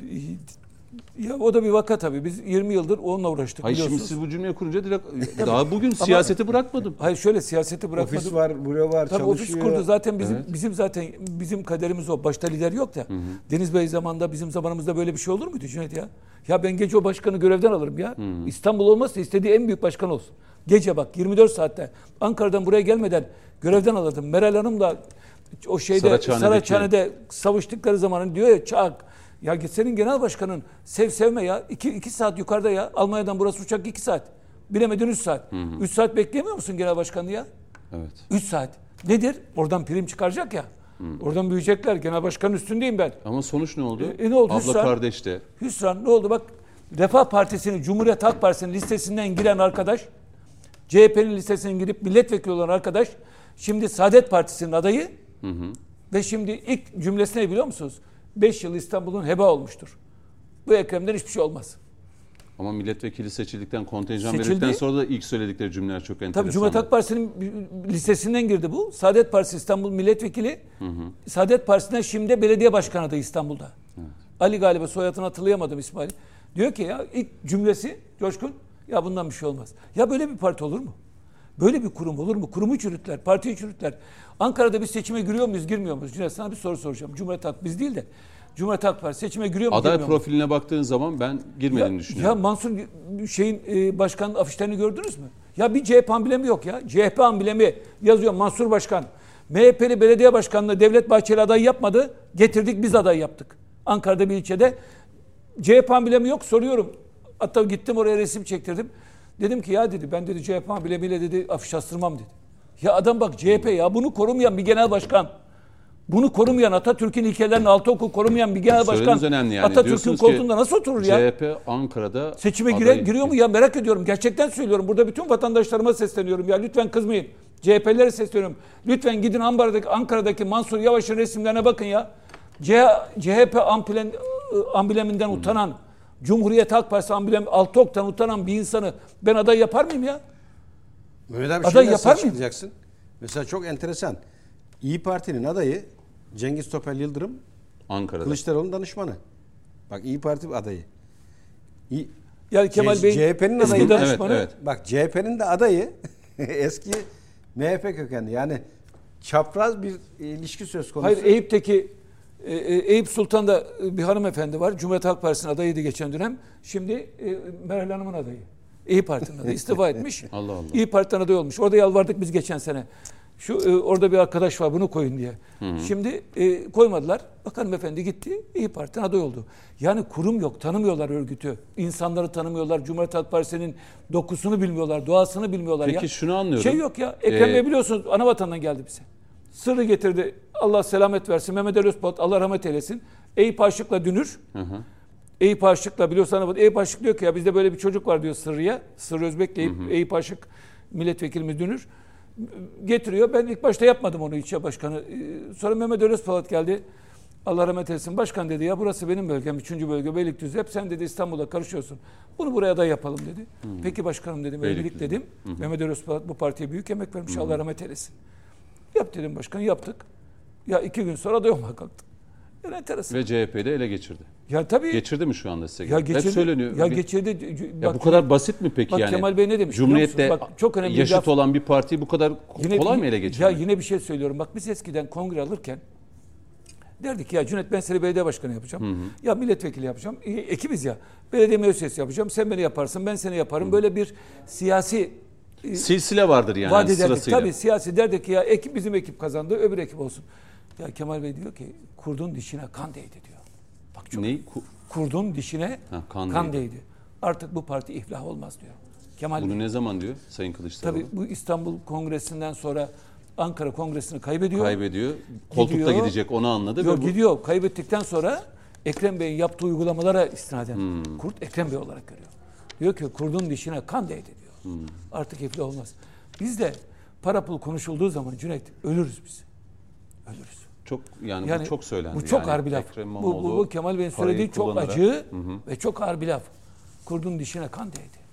Ya o da bir vaka tabii. Biz 20 yıldır onunla uğraştık Hayır şimdi biliyorsunuz. siz bu cümleyi kurunca direkt <laughs> daha bugün siyaseti bırakmadım. Hayır şöyle siyaseti bırakmadım. Ofis var, büro var, Tabii çalışıyor. ofis kurdu zaten bizim bizim zaten bizim kaderimiz o. Başta lider yok da. Deniz Bey zamanında bizim zamanımızda böyle bir şey olur muydu Cüneyt ya? Ya ben gece o başkanı görevden alırım ya. İstanbul olmazsa istediği en büyük başkan olsun. Gece bak 24 saatte Ankara'dan buraya gelmeden görevden alırdım. Meral Hanım da o şeyde Saraçhane'deki- Saraçhane'de savuştukları zaman diyor ya çak ya senin genel başkanın sev sevme ya. iki, iki saat yukarıda ya. Almanya'dan burası uçak iki saat. Bilemedin üç saat. Üç saat bekleyemiyor musun genel başkanı ya? Evet. 3 saat. Nedir? Oradan prim çıkaracak ya. Oradan büyüyecekler. Genel başkanın üstündeyim ben. Ama sonuç ne oldu? E, ne oldu? Abla Hüsran. kardeş de. Hüsran ne oldu? Bak Refah Partisi'nin, Cumhuriyet Halk Partisi'nin listesinden giren arkadaş, CHP'nin listesinden girip milletvekili olan arkadaş, şimdi Saadet Partisi'nin adayı ve şimdi ilk cümlesi ne biliyor musunuz? 5 yıl İstanbul'un heba olmuştur. Bu Ekrem'den hiçbir şey olmaz. Ama milletvekili seçildikten, kontenjan Seçildi. verildikten sonra da ilk söyledikleri cümleler çok enteresan. Tabii Cumhuriyet Halk Partisi'nin listesinden girdi bu. Saadet Partisi İstanbul Milletvekili. Saadet Partisi'nden şimdi belediye başkanı da İstanbul'da. Ali galiba soyadını hatırlayamadım İsmail. Diyor ki ya ilk cümlesi Coşkun ya bundan bir şey olmaz. Ya böyle bir parti olur mu? Böyle bir kurum olur mu? Kurumu çürütler, partiyi çürütler. Ankara'da biz seçime giriyor muyuz, girmiyor muyuz? Cüneyt sana bir soru soracağım. Cumhuriyet Halk biz değil de Cumhuriyet Halk Partisi seçime giriyor mu, Aday girmiyor mu? profiline baktığın zaman ben girmediğini Ya, düşünüyorum. ya Mansur şeyin e, başkanın afişlerini gördünüz mü? Ya bir CHP amblemi yok ya. CHP amblemi yazıyor Mansur Başkan. MHP'li belediye başkanlığı Devlet Bahçeli aday yapmadı. Getirdik biz aday yaptık. Ankara'da bir ilçede. CHP amblemi yok soruyorum. Hatta gittim oraya resim çektirdim. Dedim ki ya dedi ben dedi CHP amblemiyle dedi afiş astırmam dedi. Ya adam bak CHP ya bunu korumayan bir genel başkan. Bunu korumayan Atatürk'ün ilkelerini altı oku korumayan bir genel başkan. Önemli yani. Atatürk'ün ki koltuğunda nasıl oturur ya? CHP Ankara'da Seçime aday- gire, giriyor mu ya merak ediyorum. Gerçekten söylüyorum. Burada bütün vatandaşlarıma sesleniyorum ya. Lütfen kızmayın. CHP'lere sesleniyorum. Lütfen gidin Ankara'daki, Ankara'daki Mansur Yavaş'ın resimlerine bakın ya. CHP amblen, ambleminden utanan, Cumhuriyet Halk Partisi amblem altı oktan utanan bir insanı ben aday yapar mıyım ya? Mehmet abi Aday şey yapar açıklayacaksın? Mesela çok enteresan. İyi Parti'nin adayı Cengiz Topel Yıldırım Ankara'da. Kılıçdaroğlu'nun danışmanı. Bak İyi Parti adayı. İyi, Yani Kemal C- Bey CHP'nin eski adayı. danışmanı. Evet, evet. Bak CHP'nin de adayı <laughs> eski MHP kökenli. Yani çapraz bir ilişki söz konusu. Hayır Eyüp'teki e, e, Eyüp Sultan'da bir hanımefendi var. Cumhuriyet Halk Partisi'nin adayıydı geçen dönem. Şimdi e, Meral Hanım'ın adayı. İyi Parti'nin adayı. İstifa etmiş. <laughs> Allah Allah. İyi Parti'den aday olmuş. Orada yalvardık biz geçen sene. Şu e, orada bir arkadaş var bunu koyun diye. Şimdi e, koymadılar. Bak hanımefendi gitti. İyi Parti'den aday oldu. Yani kurum yok. Tanımıyorlar örgütü. İnsanları tanımıyorlar. Cumhuriyet Halk Partisi'nin dokusunu bilmiyorlar. Doğasını bilmiyorlar Peki ya. şunu anlıyorum. Şey yok ya. Ekrem Ee, Bey biliyorsunuz ana vatandan geldi bize. Sırrı getirdi. Allah selamet versin. Mehmet Ali Özpolat Allah rahmet eylesin. Eyüp Aşık'la dünür. Hı hı. Eyüp Aşık'la biliyorsan Eyüp Aşık diyor ki ya bizde böyle bir çocuk var diyor Sırrı'ya. Sırrı Özbek'le Eyüp, Eyüp Aşık milletvekilimiz dünür. Getiriyor. Ben ilk başta yapmadım onu ilçe başkanı. Ee, Sonra Mehmet Ali Özpolat geldi. Allah rahmet eylesin. Başkan dedi ya burası benim bölgem. Üçüncü bölge Beylikdüzü. Hep sen dedi İstanbul'da karışıyorsun. Bunu buraya da yapalım dedi. Peki başkanım dedim. Evlilik Beylikdüzü. dedim. Mehmet Ali Özpolat bu partiye büyük emek vermiş. Allah rahmet eylesin. Yap dedim başkan yaptık. Ya iki gün sonra da yoluma kalktım. Yani enteresan. Ve CHP'yi de ele geçirdi. Ya tabii. Geçirdi mi şu anda size? Ya geçirdi. Hep söyleniyor. Ya Bir- geçirdi. Ya bu kadar basit mi peki bak yani? Kemal Bey ne demiş Cumhuriyette? Bak çok önemli bir yaşıt laf. olan bir partiyi bu kadar ko- kolay mı ele Ya geçirmek? yine bir şey söylüyorum. Bak biz eskiden kongre alırken derdik ya Cüneyt ben seni belediye başkanı yapacağım. Ya milletvekili yapacağım. E, ekibiz ya. Belediye meclis yapacağım. Sen beni yaparsın. Ben seni yaparım. Böyle bir siyasi e, Silsile vardır yani vaat ederdik. sırasıyla. Tabii siyasi derdik ki ya ekip bizim ekip kazandı. Öbür ekip olsun. Ya Kemal Bey diyor ki kurdun dişine kan değdi diyor. Bak çok Neyi? Ku- kurdun dişine Ha, kan kan, değdi. değdi. Artık bu parti iflah olmaz diyor. Kemal Bey. Bunu ne zaman diyor Sayın Kılıçdaroğlu? Tabii bu İstanbul Kongresi'nden sonra Ankara Kongresi'ni kaybediyor. Kaybediyor. Koltukta Gidiyor. gidecek onu anladı. Yok bu- gidiyor. Kaybettikten sonra Ekrem Bey'in yaptığı uygulamalara istinaden Hmm. kurt Ekrem Bey olarak görüyor. Diyor ki kurdun dişine kan değdi diyor. Hmm. Artık iflah olmaz. Biz de para pul konuşulduğu zaman Cüneyt ölürüz biz. Ölürüz. Çok yani, Yani bu çok söylendi. Bu çok yani ağır bir laf. Bu, bu, bu Kemal Bey'in söylediği çok acı ve çok ağır bir laf. Kurdun dişine kan değdi.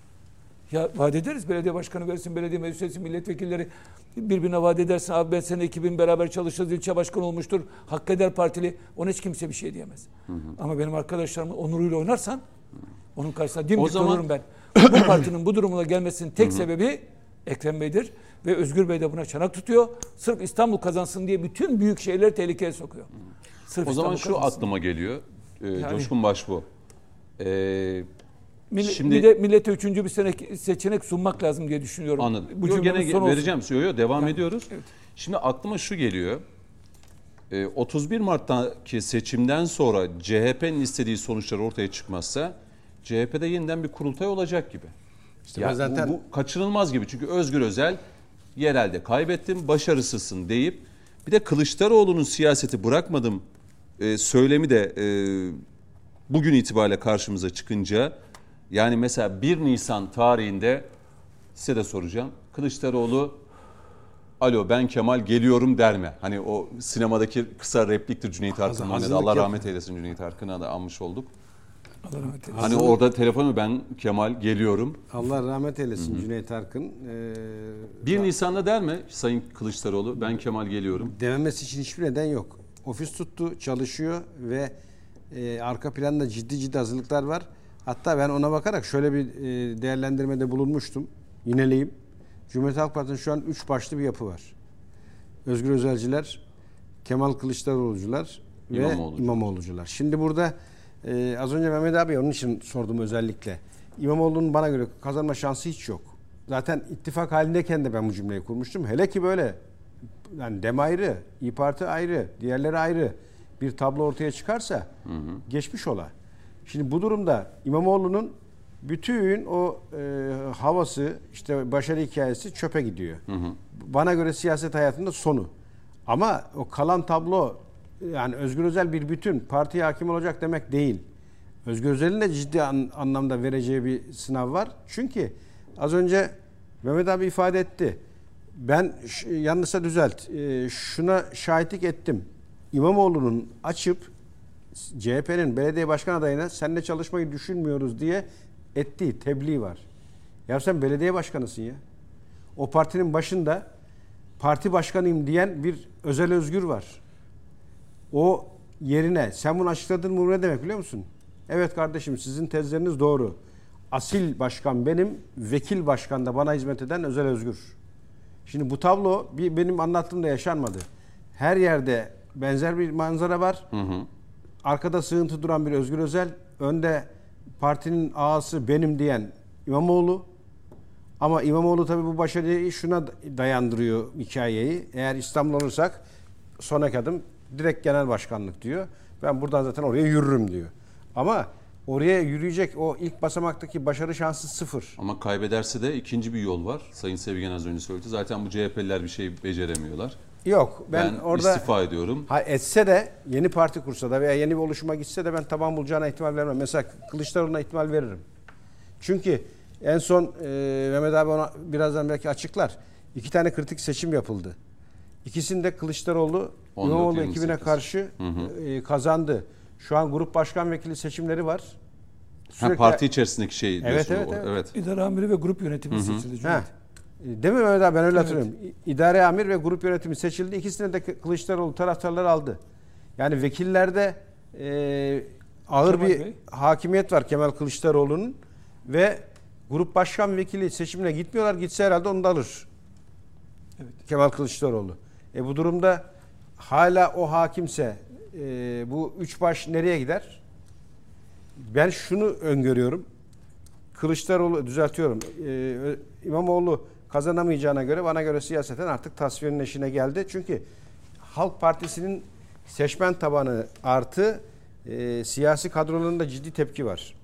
Ya vaat ederiz belediye başkanı versin, belediye meclisi milletvekilleri birbirine vaat edersin. Abi ben senin ekibin beraber çalışırız, ilçe başkanı olmuştur. Hak eder partili. Ona hiç kimse bir şey diyemez. Ama benim arkadaşlarımın onuruyla oynarsan onun karşısında dimdik zaman- dururum ben. bu partinin bu durumuna gelmesinin tek sebebi Ekrem Bey'dir. Ve Özgür Bey de buna çanak tutuyor. Sırf İstanbul kazansın diye bütün büyük şehirleri tehlikeye sokuyor. Sırf O zaman İstanbul şu kazansın. aklıma geliyor. Ee, Coşkun Başbuğ. Ee, Millet, Şimdi- bir de millete üçüncü bir sene seçenek sunmak lazım diye düşünüyorum. Anladım. Bu Yo, gene son olsun. vereceğim. Yo, yo, devam Yani, ediyoruz. evet. Şimdi aklıma şu geliyor. Ee, 31 Mart'taki seçimden sonra CHP'nin istediği sonuçlar ortaya çıkmazsa CHP'de yeniden bir kurultay olacak gibi. İşte Ya ben zaten bu, bu kaçınılmaz gibi. Çünkü Özgür Özel yerelde kaybettim, başarısızsın deyip bir de Kılıçdaroğlu'nun siyaseti bırakmadım e, söylemi de e, bugün itibariyle karşımıza çıkınca yani mesela 1 Nisan tarihinde size de soracağım. Kılıçdaroğlu alo ben Kemal geliyorum der mi? Hani o sinemadaki kısa repliktir Cüneyt Arkın'ın Allah rahmet eylesin Cüneyt Arkın'a da anmış olduk. Allah rahmet eylesin. Hani orada telefonu ben Kemal geliyorum. Allah rahmet eylesin Cüneyt Arkın. Ee, 1 Nisan'da der mi Sayın Kılıçdaroğlu ben Kemal geliyorum? dememesi için hiçbir neden yok. Ofis tuttu, çalışıyor ve e, arka planda ciddi ciddi hazırlıklar var. Hatta ben ona bakarak şöyle bir e, değerlendirmede bulunmuştum. Yineleyeyim. Cumhuriyet Halk Partisi'nin şu an üç başlı bir yapı var. Özgür Özelciler, Kemal Kılıçdaroğlu'cular ve İmamoğlucular. İmamoğlu'cular. Şimdi burada e, az önce Mehmet abi onun için sordum özellikle. İmamoğlu'nun bana göre kazanma şansı hiç yok. Zaten ittifak halindeyken de ben bu cümleyi kurmuştum. Hele ki böyle yani DEM ayrı, İYİ Parti ayrı, diğerleri ayrı bir tablo ortaya çıkarsa geçmiş ola. Şimdi bu durumda İmamoğlu'nun bütün o e, havası, işte başarı hikayesi çöpe gidiyor. Bana göre siyaset hayatında sonu. Ama o kalan tablo yani Özgür Özel bir bütün partiye hakim olacak demek değil. Özgür Özel'in de ciddi an- anlamda vereceği bir sınav var. Çünkü az önce Mehmet abi ifade etti. Ben yanlışsa düzelt. e, şuna şahitlik ettim. İmamoğlu'nun açıp CHP'nin belediye başkan adayına seninle çalışmayı düşünmüyoruz diye ettiği tebliğ var. Ya sen belediye başkanısın ya. O partinin başında parti başkanıyım diyen bir özel özgür var. O yerine sen bunu açıkladın mı ne demek biliyor musun? Evet kardeşim sizin tezleriniz doğru. Asil başkan benim, vekil başkan da bana hizmet eden özel özgür. Şimdi bu tablo bir benim anlattığımda yaşanmadı. Her yerde benzer bir manzara var. Arkada sığıntı duran bir Özgür Özel, önde partinin ağası benim diyen İmamoğlu. Ama İmamoğlu tabii bu başarıyı şuna dayandırıyor hikayeyi. Eğer İstanbul olursak sonraki adım direkt genel başkanlık diyor. Ben buradan zaten oraya yürürüm diyor. Ama oraya yürüyecek o ilk basamaktaki başarı şansı sıfır. Ama kaybederse de ikinci bir yol var. Sayın Sevgen az önce söyledi. Zaten bu CHP'liler bir şey beceremiyorlar. Yok ben, Ben, orada istifa ediyorum. ha, etse de yeni parti kursa da veya yeni bir oluşuma gitse de ben taban bulacağına ihtimal vermem. Mesela Kılıçdaroğlu'na ihtimal veririm. Çünkü en son e, Mehmet abi ona birazdan belki açıklar. İki tane kritik seçim yapıldı. İkisinde Kılıçdaroğlu 14, İmamoğlu 28. ekibine karşı e, kazandı. Şu an grup başkan vekili seçimleri var. Ha, parti içerisindeki şey Evet, diyorsun. evet, o- evet. evet. İdare amiri ve grup yönetimi seçildi. Cüneyt. Ha. Değil mi Mehmet abi ben öyle hatırlıyorum. İ- İdare amir ve grup yönetimi seçildi. İkisini de Kılıçdaroğlu taraftarları aldı. Yani vekillerde e, ağır Kemal bir Bey. hakimiyet var Kemal Kılıçdaroğlu'nun ve grup başkan vekili seçimine gitmiyorlar. Gitse herhalde onu da alır. Evet. Kemal Kılıçdaroğlu. E bu durumda hala o hakimse e, bu üç baş nereye gider? Ben şunu öngörüyorum. Kılıçdaroğlu düzeltiyorum. E, İmamoğlu kazanamayacağına göre bana göre siyaseten artık tasfiyenin eşine geldi. Çünkü Halk Partisi'nin seçmen tabanı artı e, siyasi kadrolarında ciddi tepki var.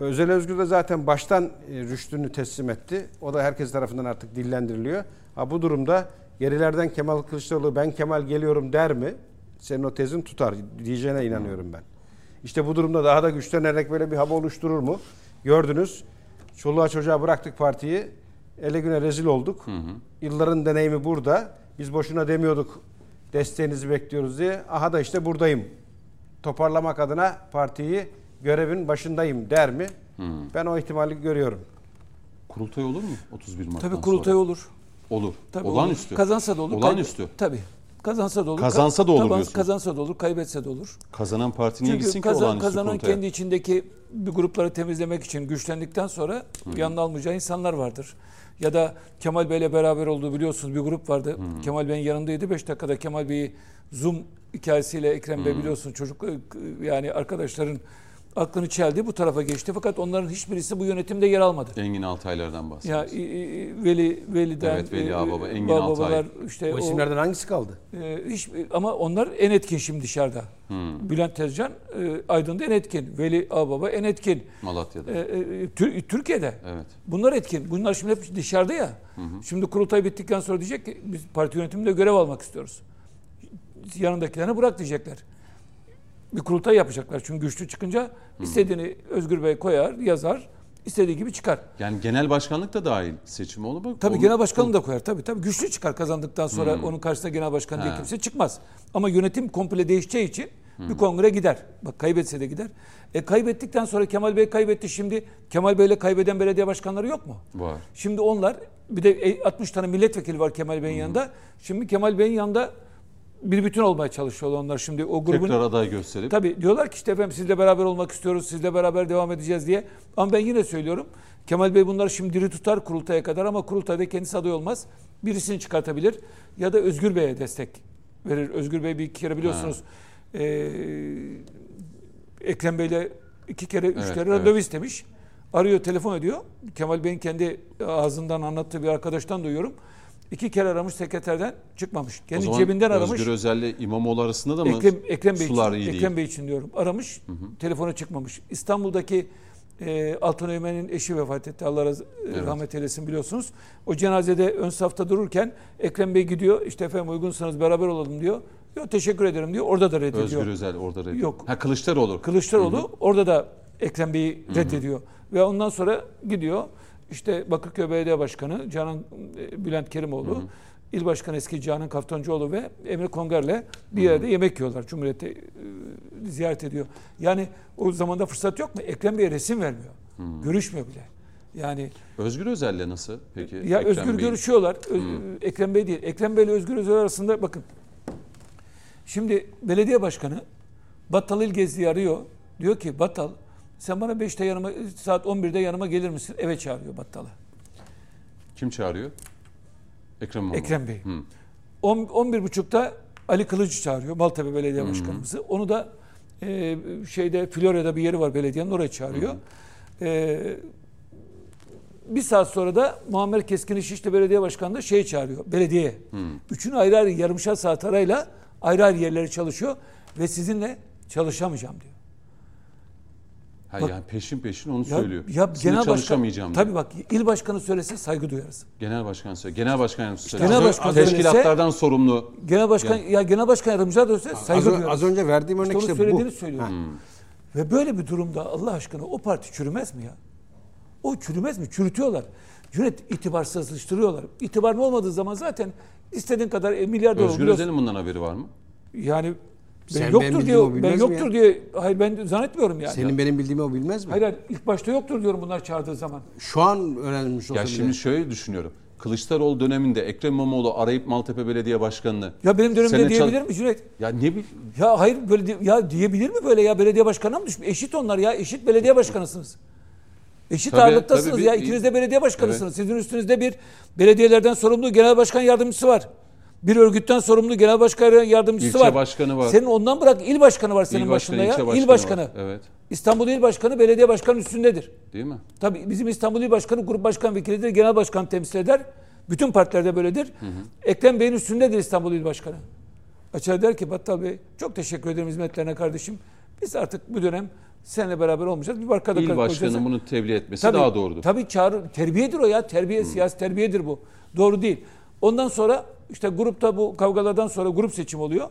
Özel Özgür de zaten baştan e, rüştünü teslim etti. O da herkes tarafından artık dillendiriliyor. Ha bu durumda gerilerden Kemal Kılıçdaroğlu ben Kemal geliyorum der mi? Senin o tezin tutar diyeceğine inanıyorum ben. İşte bu durumda daha da güçlenerek böyle bir hava oluşturur mu? Gördünüz. Çoluğa çocuğa bıraktık partiyi. Ele güne rezil olduk. Yılların deneyimi burada. Biz boşuna demiyorduk desteğinizi bekliyoruz diye. Aha da işte buradayım. Toparlamak adına partiyi görevin başındayım der mi? Ben o ihtimali görüyorum. Kurultay olur mu 31 Mart'tan Tabii kurultay sonra? olur. Olur. Tabii Olağanüstü. Olur. Kazansa da olur. Olağanüstü. kaybe- Tabii. Kazansa da olur. Kazansa da olur diyorsunuz. Kazansa da olur, kaybetse de olur. Kazanan parti niye gitsin ki kazan, olağanüstü kazanan kurultaya? kendi içindeki bir grupları temizlemek için güçlendikten sonra yanına almayacağı insanlar vardır. Ya da Kemal Bey'le beraber olduğu biliyorsunuz bir grup vardı. Kemal Bey'in yanındaydı. 5 dakikada Kemal Bey'i Zoom hikayesiyle Ekrem Bey biliyorsun çocuk yani arkadaşların aklını çeldi bu tarafa geçti. Fakat onların hiçbirisi bu yönetimde yer almadı. Engin Altaylar'dan Ya bahsediyoruz. i- Veli Veli'den Evet, Veli e, Ağababa, Engin Altay. işte O o, isimlerden hangisi kaldı? e, hiç ama onlar en etkin şimdi dışarıda. Bülent Tezcan e, Aydın'da en etkin. Veli Ağababa en etkin. Malatya'da. E, e, Tür- Türkiye'de. Evet. Bunlar etkin. Bunlar şimdi hep dışarıda ya. Şimdi kurultay bittikten sonra diyecek ki biz parti yönetiminde görev almak istiyoruz. Yanındakilerini bırak diyecekler. Bir kurultay yapacaklar. Çünkü güçlü çıkınca istediğini Özgür Bey koyar, yazar. istediği gibi çıkar. Yani genel başkanlık da dahil seçim olur mu? Tabii Onu- genel başkanı da koyar. Tabii tabii güçlü çıkar kazandıktan sonra onun karşısında genel başkan diye kimse çıkmaz. Ama yönetim komple değişeceği için bir kongre gider. Bak kaybetse de gider. E kaybettikten sonra Kemal Bey kaybetti. Şimdi Kemal Bey'le kaybeden belediye başkanları yok mu? Var. Şimdi onlar bir de e, 60 tane milletvekili var Kemal Bey'in yanında. Şimdi Kemal Bey'in yanında bir bütün olmaya çalışıyorlar onlar şimdi o grubun. Tekrar aday gösterip Tabii diyorlar ki işte efendim sizle beraber olmak istiyoruz, sizle beraber devam edeceğiz diye. Ama ben yine söylüyorum. Kemal Bey bunları şimdi diri tutar kurultaya kadar ama kurultayda kendisi aday olmaz. Birisini çıkartabilir ya da Özgür Bey'e destek verir. Özgür Bey bir iki kere biliyorsunuz eee Ekrem Bey'le iki kere, üç Evet, kere evet. randevu istemiş. Arıyor, telefon ediyor. Kemal Bey'in kendi ağzından anlattığı bir arkadaştan duyuyorum. İki kere aramış sekreterden çıkmamış. Kendi cebinden aramış. Özgür Özel'le İmamoğlu arasında da mı Ekrem, Ekrem Bey sular için, iyi değil? Ekrem Bey için diyorum. Aramış, telefona çıkmamış. İstanbul'daki e, Altan Öğmen'in eşi vefat etti. Allah raz- Evet. rahmet eylesin biliyorsunuz. O cenazede ön safta dururken Ekrem Bey gidiyor. İşte efendim uygunsanız beraber olalım diyor. Yok teşekkür ederim diyor. Orada da reddediyor. Özgür Özel orada reddediyor. Yok. Ha Kılıçdaroğlu. Kılıçdaroğlu orada da Ekrem Bey'i reddediyor. Ve ondan sonra gidiyor. İşte Bakırköy Belediye Başkanı Canan e, Bülent Kerimoğlu, İl Başkanı eski Canan Kaftancıoğlu ve Emre Konger'le bir yerde yemek yiyorlar. Cumhuriyet'te e, ziyaret ediyor. Yani o zamanda fırsat yok mu? Ekrem Bey'e resim vermiyor. Görüşmüyor bile. Yani Özgür Özel'le nasıl peki? ya Ekrem Özgür Bey'in? görüşüyorlar. Ö- Ekrem Bey değil. Ekrem Bey ile Özgür Özel arasında bakın. Şimdi belediye başkanı Battal İlgezli'yi arıyor. Diyor ki Battal sen bana 5'te yanıma saat 11'de yanıma gelir misin? Eve çağırıyor Battal'ı. Kim çağırıyor? Ekrem İmamoğlu. Ekrem Bey. Hı. 11.30'da Ali Kılıç çağırıyor. Maltepe Belediye Başkanımızı. Onu da e, şeyde Florya'da bir yeri var belediyenin oraya çağırıyor. E, bir saat sonra da Muammer Keskin İşişli Belediye Başkanı da şey çağırıyor. Belediyeye. Üçünü ayrı ayrı yarımşar saat arayla ayrı ayrı yerlere çalışıyor ve sizinle çalışamayacağım diyor. Ha, Bak- yani peşin peşin onu Ya, söylüyor. ya Şimdi genel başkan çalışamayacağım diyor. tabii bak il başkanı söylese saygı duyarız. Genel başkan söylüyor. Genel başkan yardımcısı söylüyor. genel başkan az- söylese- teşkilatlardan sorumlu. Genel başkan ya, genel başkan yardımcılar da söylese saygı Az, duyarız. az önce verdiğim örnek İşte işte, bu. söylediğini söylüyor. Ve böyle bir durumda Allah aşkına o parti çürümez mi ya? O çürümez mi? Çürütüyorlar. Cüneyt itibarsızlaştırıyorlar. İtibarın olmadığı zaman zaten istediğin kadar e, milyar dolar Özgür. Özel'in bundan haberi var mı? Yani Sen benim yoktur bildiğimi diyor. Ben yoktur ya? diye hayır ben zannetmiyorum yani. Senin benim bildiğimi o bilmez mi? Hayır, hayır ilk başta yoktur diyorum bunlar çağırdığı zaman. Şu an öğrenmiş olsa Ya bile. şimdi şöyle düşünüyorum. Kılıçdaroğlu döneminde Ekrem İmamoğlu arayıp Maltepe Belediye Başkanı'nı Ya benim dönemimde Senin diyebilir çal- mi Cüneyt? ya ne bil Ya hayır böyle di- ya diyebilir mi böyle ya belediye başkanına mı düşmüş? Eşit onlar ya eşit belediye başkanısınız. Eşit Tabii, ağırlıktasınız tabii bir- ya ikiniz de belediye başkanısınız. Sizin üstünüzde bir belediyelerden sorumlu genel başkan yardımcısı var. Bir örgütten sorumlu genel başkan yardımcısı İlçe var. başkanı var. Senin ondan bırak il başkanı var senin il başkanı, başında ilçe ya. başkanı. il başkanı. var. Evet. İstanbul il başkanı belediye başkanı üstündedir. Değil mi? Tabii bizim İstanbul İl Başkanı grup başkan vekilidir, genel başkan temsil eder. Bütün partilerde böyledir. Ekrem Bey'in üstündedir İstanbul İl Başkanı. Açar der ki Battal Bey çok teşekkür ederim hizmetlerine kardeşim. Biz artık bu dönem seninle beraber olmayacağız. Bir arkada İl olacağız. bunu tebliğ etmesi Tabii, daha doğrudur. Tabii çağrı, terbiyedir o ya. Terbiye, siyasi terbiyedir bu. Doğru değil. Ondan sonra işte grupta bu kavgalardan sonra grup seçim oluyor.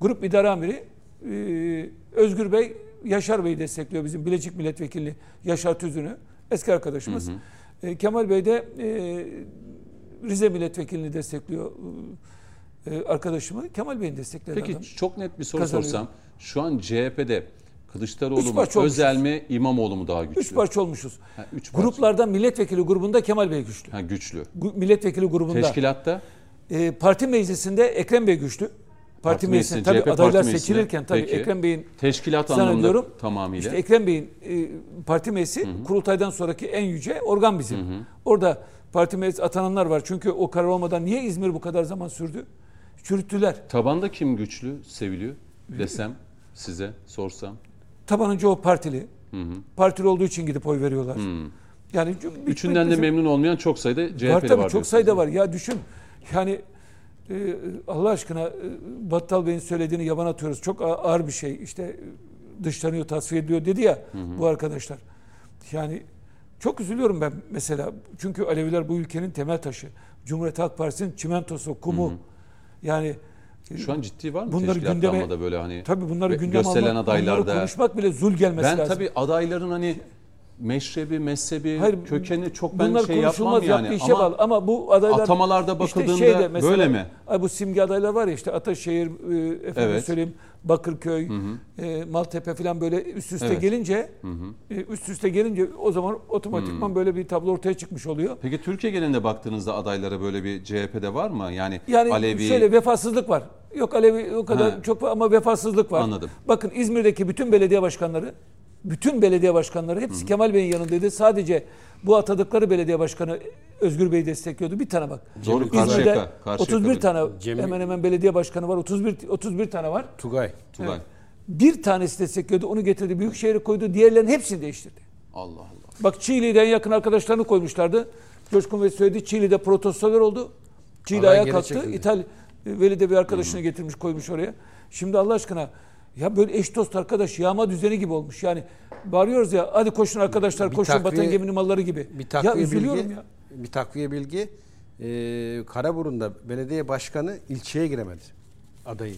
Grup idare amiri e, Özgür Bey Yaşar Bey'i destekliyor bizim Bilecik Milletvekili Yaşar Tüzün'ü. Eski arkadaşımız. E, Kemal Bey de e, Rize Milletvekilini destekliyor e, arkadaşımı. Kemal Bey'in destekledi Peki adam. çok net bir soru Kazanıyor. sorsam. Şu an CHP'de Kılıçdaroğlu mu. Özel mi, İmamoğlu mu daha güçlü? Üç parça olmuşuz. Ha, üç parça. Gruplardan milletvekili grubunda Kemal Bey güçlü. Ha, güçlü. Gu- Milletvekili grubunda. Teşkilatta E, parti meclisinde Ekrem Bey güçlü. Parti, Parti meclisinde tabii CHP adaylar parti seçilirken tabii Peki. Ekrem Bey'in teşkilat anlamında tamamıyla. işte Ekrem Bey'in e, parti meclisi kurultaydan sonraki en yüce organ bizim. Orada parti meclisi atananlar var. Çünkü o karar olmadan niye İzmir bu kadar zaman sürdü? Çürüttüler. Tabanda kim güçlü, seviliyor desem size sorsam. Tabanınca o partili. Partili olduğu için gidip oy veriyorlar. Yani bir- Üçünden de bizim- memnun olmayan çok sayıda CHP'li var. var tabii çok sayıda var. Ya düşün yani e, Allah aşkına e, Battal Bey'in söylediğini yaban atıyoruz. Çok ağır bir şey. İşte e, dışlanıyor, tasfiye ediyor dedi ya bu arkadaşlar. Yani çok üzülüyorum ben mesela. Çünkü Aleviler bu ülkenin temel taşı. Cumhuriyet Halk Partisi'nin çimentosu, kumu. Yani e, Şu an ciddi var mı Bunları gündeme- böyle hani tabii bunları gündeme gösterilen adaylarda. konuşmak bile zul gelmesi Ben lazım. tabii adayların hani meşrebi, mezhebi, Hayır, kökeni çok ben şey yapmam yani. işe Ama bağlı. Ama bu adaylar atamalarda işte bakıldığında şeyde mesela, böyle mi? bu simge adaylar var ya işte Ataşehir, e, efendim Evet. söyleyeyim Bakırköy, e, Maltepe falan böyle üst üste Evet. gelince e, üst üste gelince o zaman otomatikman böyle bir tablo ortaya çıkmış oluyor. Peki Türkiye genelinde baktığınızda adaylara böyle bir CHP'de var mı? Yani, Yani Alevi, şöyle vefasızlık var. Yok Alevi o kadar Ha. çok var ama vefasızlık var. Anladım. Bakın İzmir'deki bütün belediye başkanları, bütün belediye başkanları hepsi Kemal Bey'in yanındaydı. Sadece bu atadıkları belediye başkanı Özgür Bey destekliyordu. Bir tane bak. Doğru, İzmir'de Karşıyaka, Karşıyaka 31 böyle. tane Cemil- hemen hemen belediye başkanı var. 31 31 tane var. Tugay. Tugay. Bir tanesi destekliyordu. Onu getirdi. Büyükşehir'e koydu. Diğerlerinin hepsini değiştirdi. Allah Allah. Bak Çiğli'den yakın arkadaşlarını koymuşlardı. Coşkun Bey söyledi. Çiğli'de protestolar oldu. Çiğli ayağa kalktı. e, Veli de bir arkadaşını getirmiş koymuş oraya. Şimdi Allah aşkına ya böyle eş dost arkadaş yağma düzeni gibi olmuş. Yani bağırıyoruz ya hadi koşun arkadaşlar Bir koşun takviye- vatan geminin malları gibi. Bir takviye ya üzülüyorum bilgi, ya. bir takviye bilgi. Ee, Karaburun'da belediye başkanı ilçeye giremedi adayı.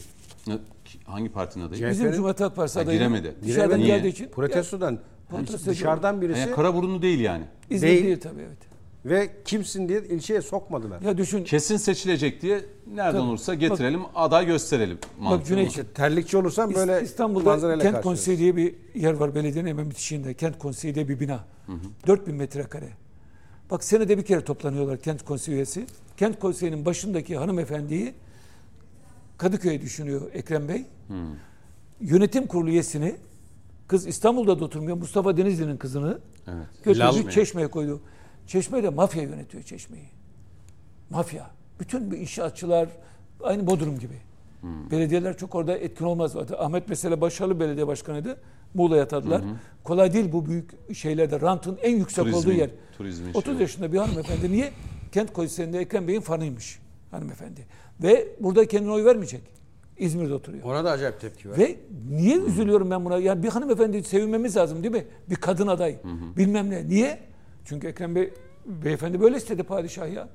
Hangi partinin adayı? Bizim Cumhuriyet Halk Partisi adayı giremedi. dışarıdan Giremedi. geldiği Niye? için Protestodan protesto dışarıdan birisi Yani Karaburunlu değil yani. İzmir Değil. değil, tabii evet. Ve kimsin diye ilçeye sokmadılar. Ya düşün Kesin seçilecek diye nereden Tabii. olursa getirelim, aday gösterelim. mantığı. Cüneyt, İşte terlikçi olursan böyle İstanbul'da Kent. Konseyi diye bir yer var belediyenin hemen bitişiğinde. Kent Konseyi diye bir bina. 4000 metrekare. Bak senede bir kere toplanıyorlar Kent Konseyi üyesi. Kent Konseyi'nin başındaki hanımefendiyi Kadıköy'e düşünüyor Ekrem Bey. Yönetim kurulu üyesini kız İstanbul'da da oturmuyor. Mustafa Denizli'nin kızını Evet. götürdü Çeşme'ye koydu. Çeşme de mafya yönetiyor Çeşme'yi. Mafya. Bütün bu inşaatçılar aynı Bodrum gibi. Belediyeler çok orada etkin olmaz. Ahmet mesela başarılı belediye başkanıydı. Muğla'ya atadılar. Kolay değil bu büyük şeylerde. Rantın en yüksek Turizmin- olduğu yer. turizmin 30 şeyi. yaşında bir hanımefendi. Niye? Kent Konseyi'nde Ekrem Bey'in fanıymış hanımefendi. Ve burada kendine oy vermeyecek. İzmir'de oturuyor. Ona da acayip tepki var. Ve niye üzülüyorum ben buna? Yani bir hanımefendi sevinmemiz lazım değil mi? Bir kadın aday. Bilmem ne. Niye? Çünkü Ekrem Bey beyefendi böyle istedi padişah ya.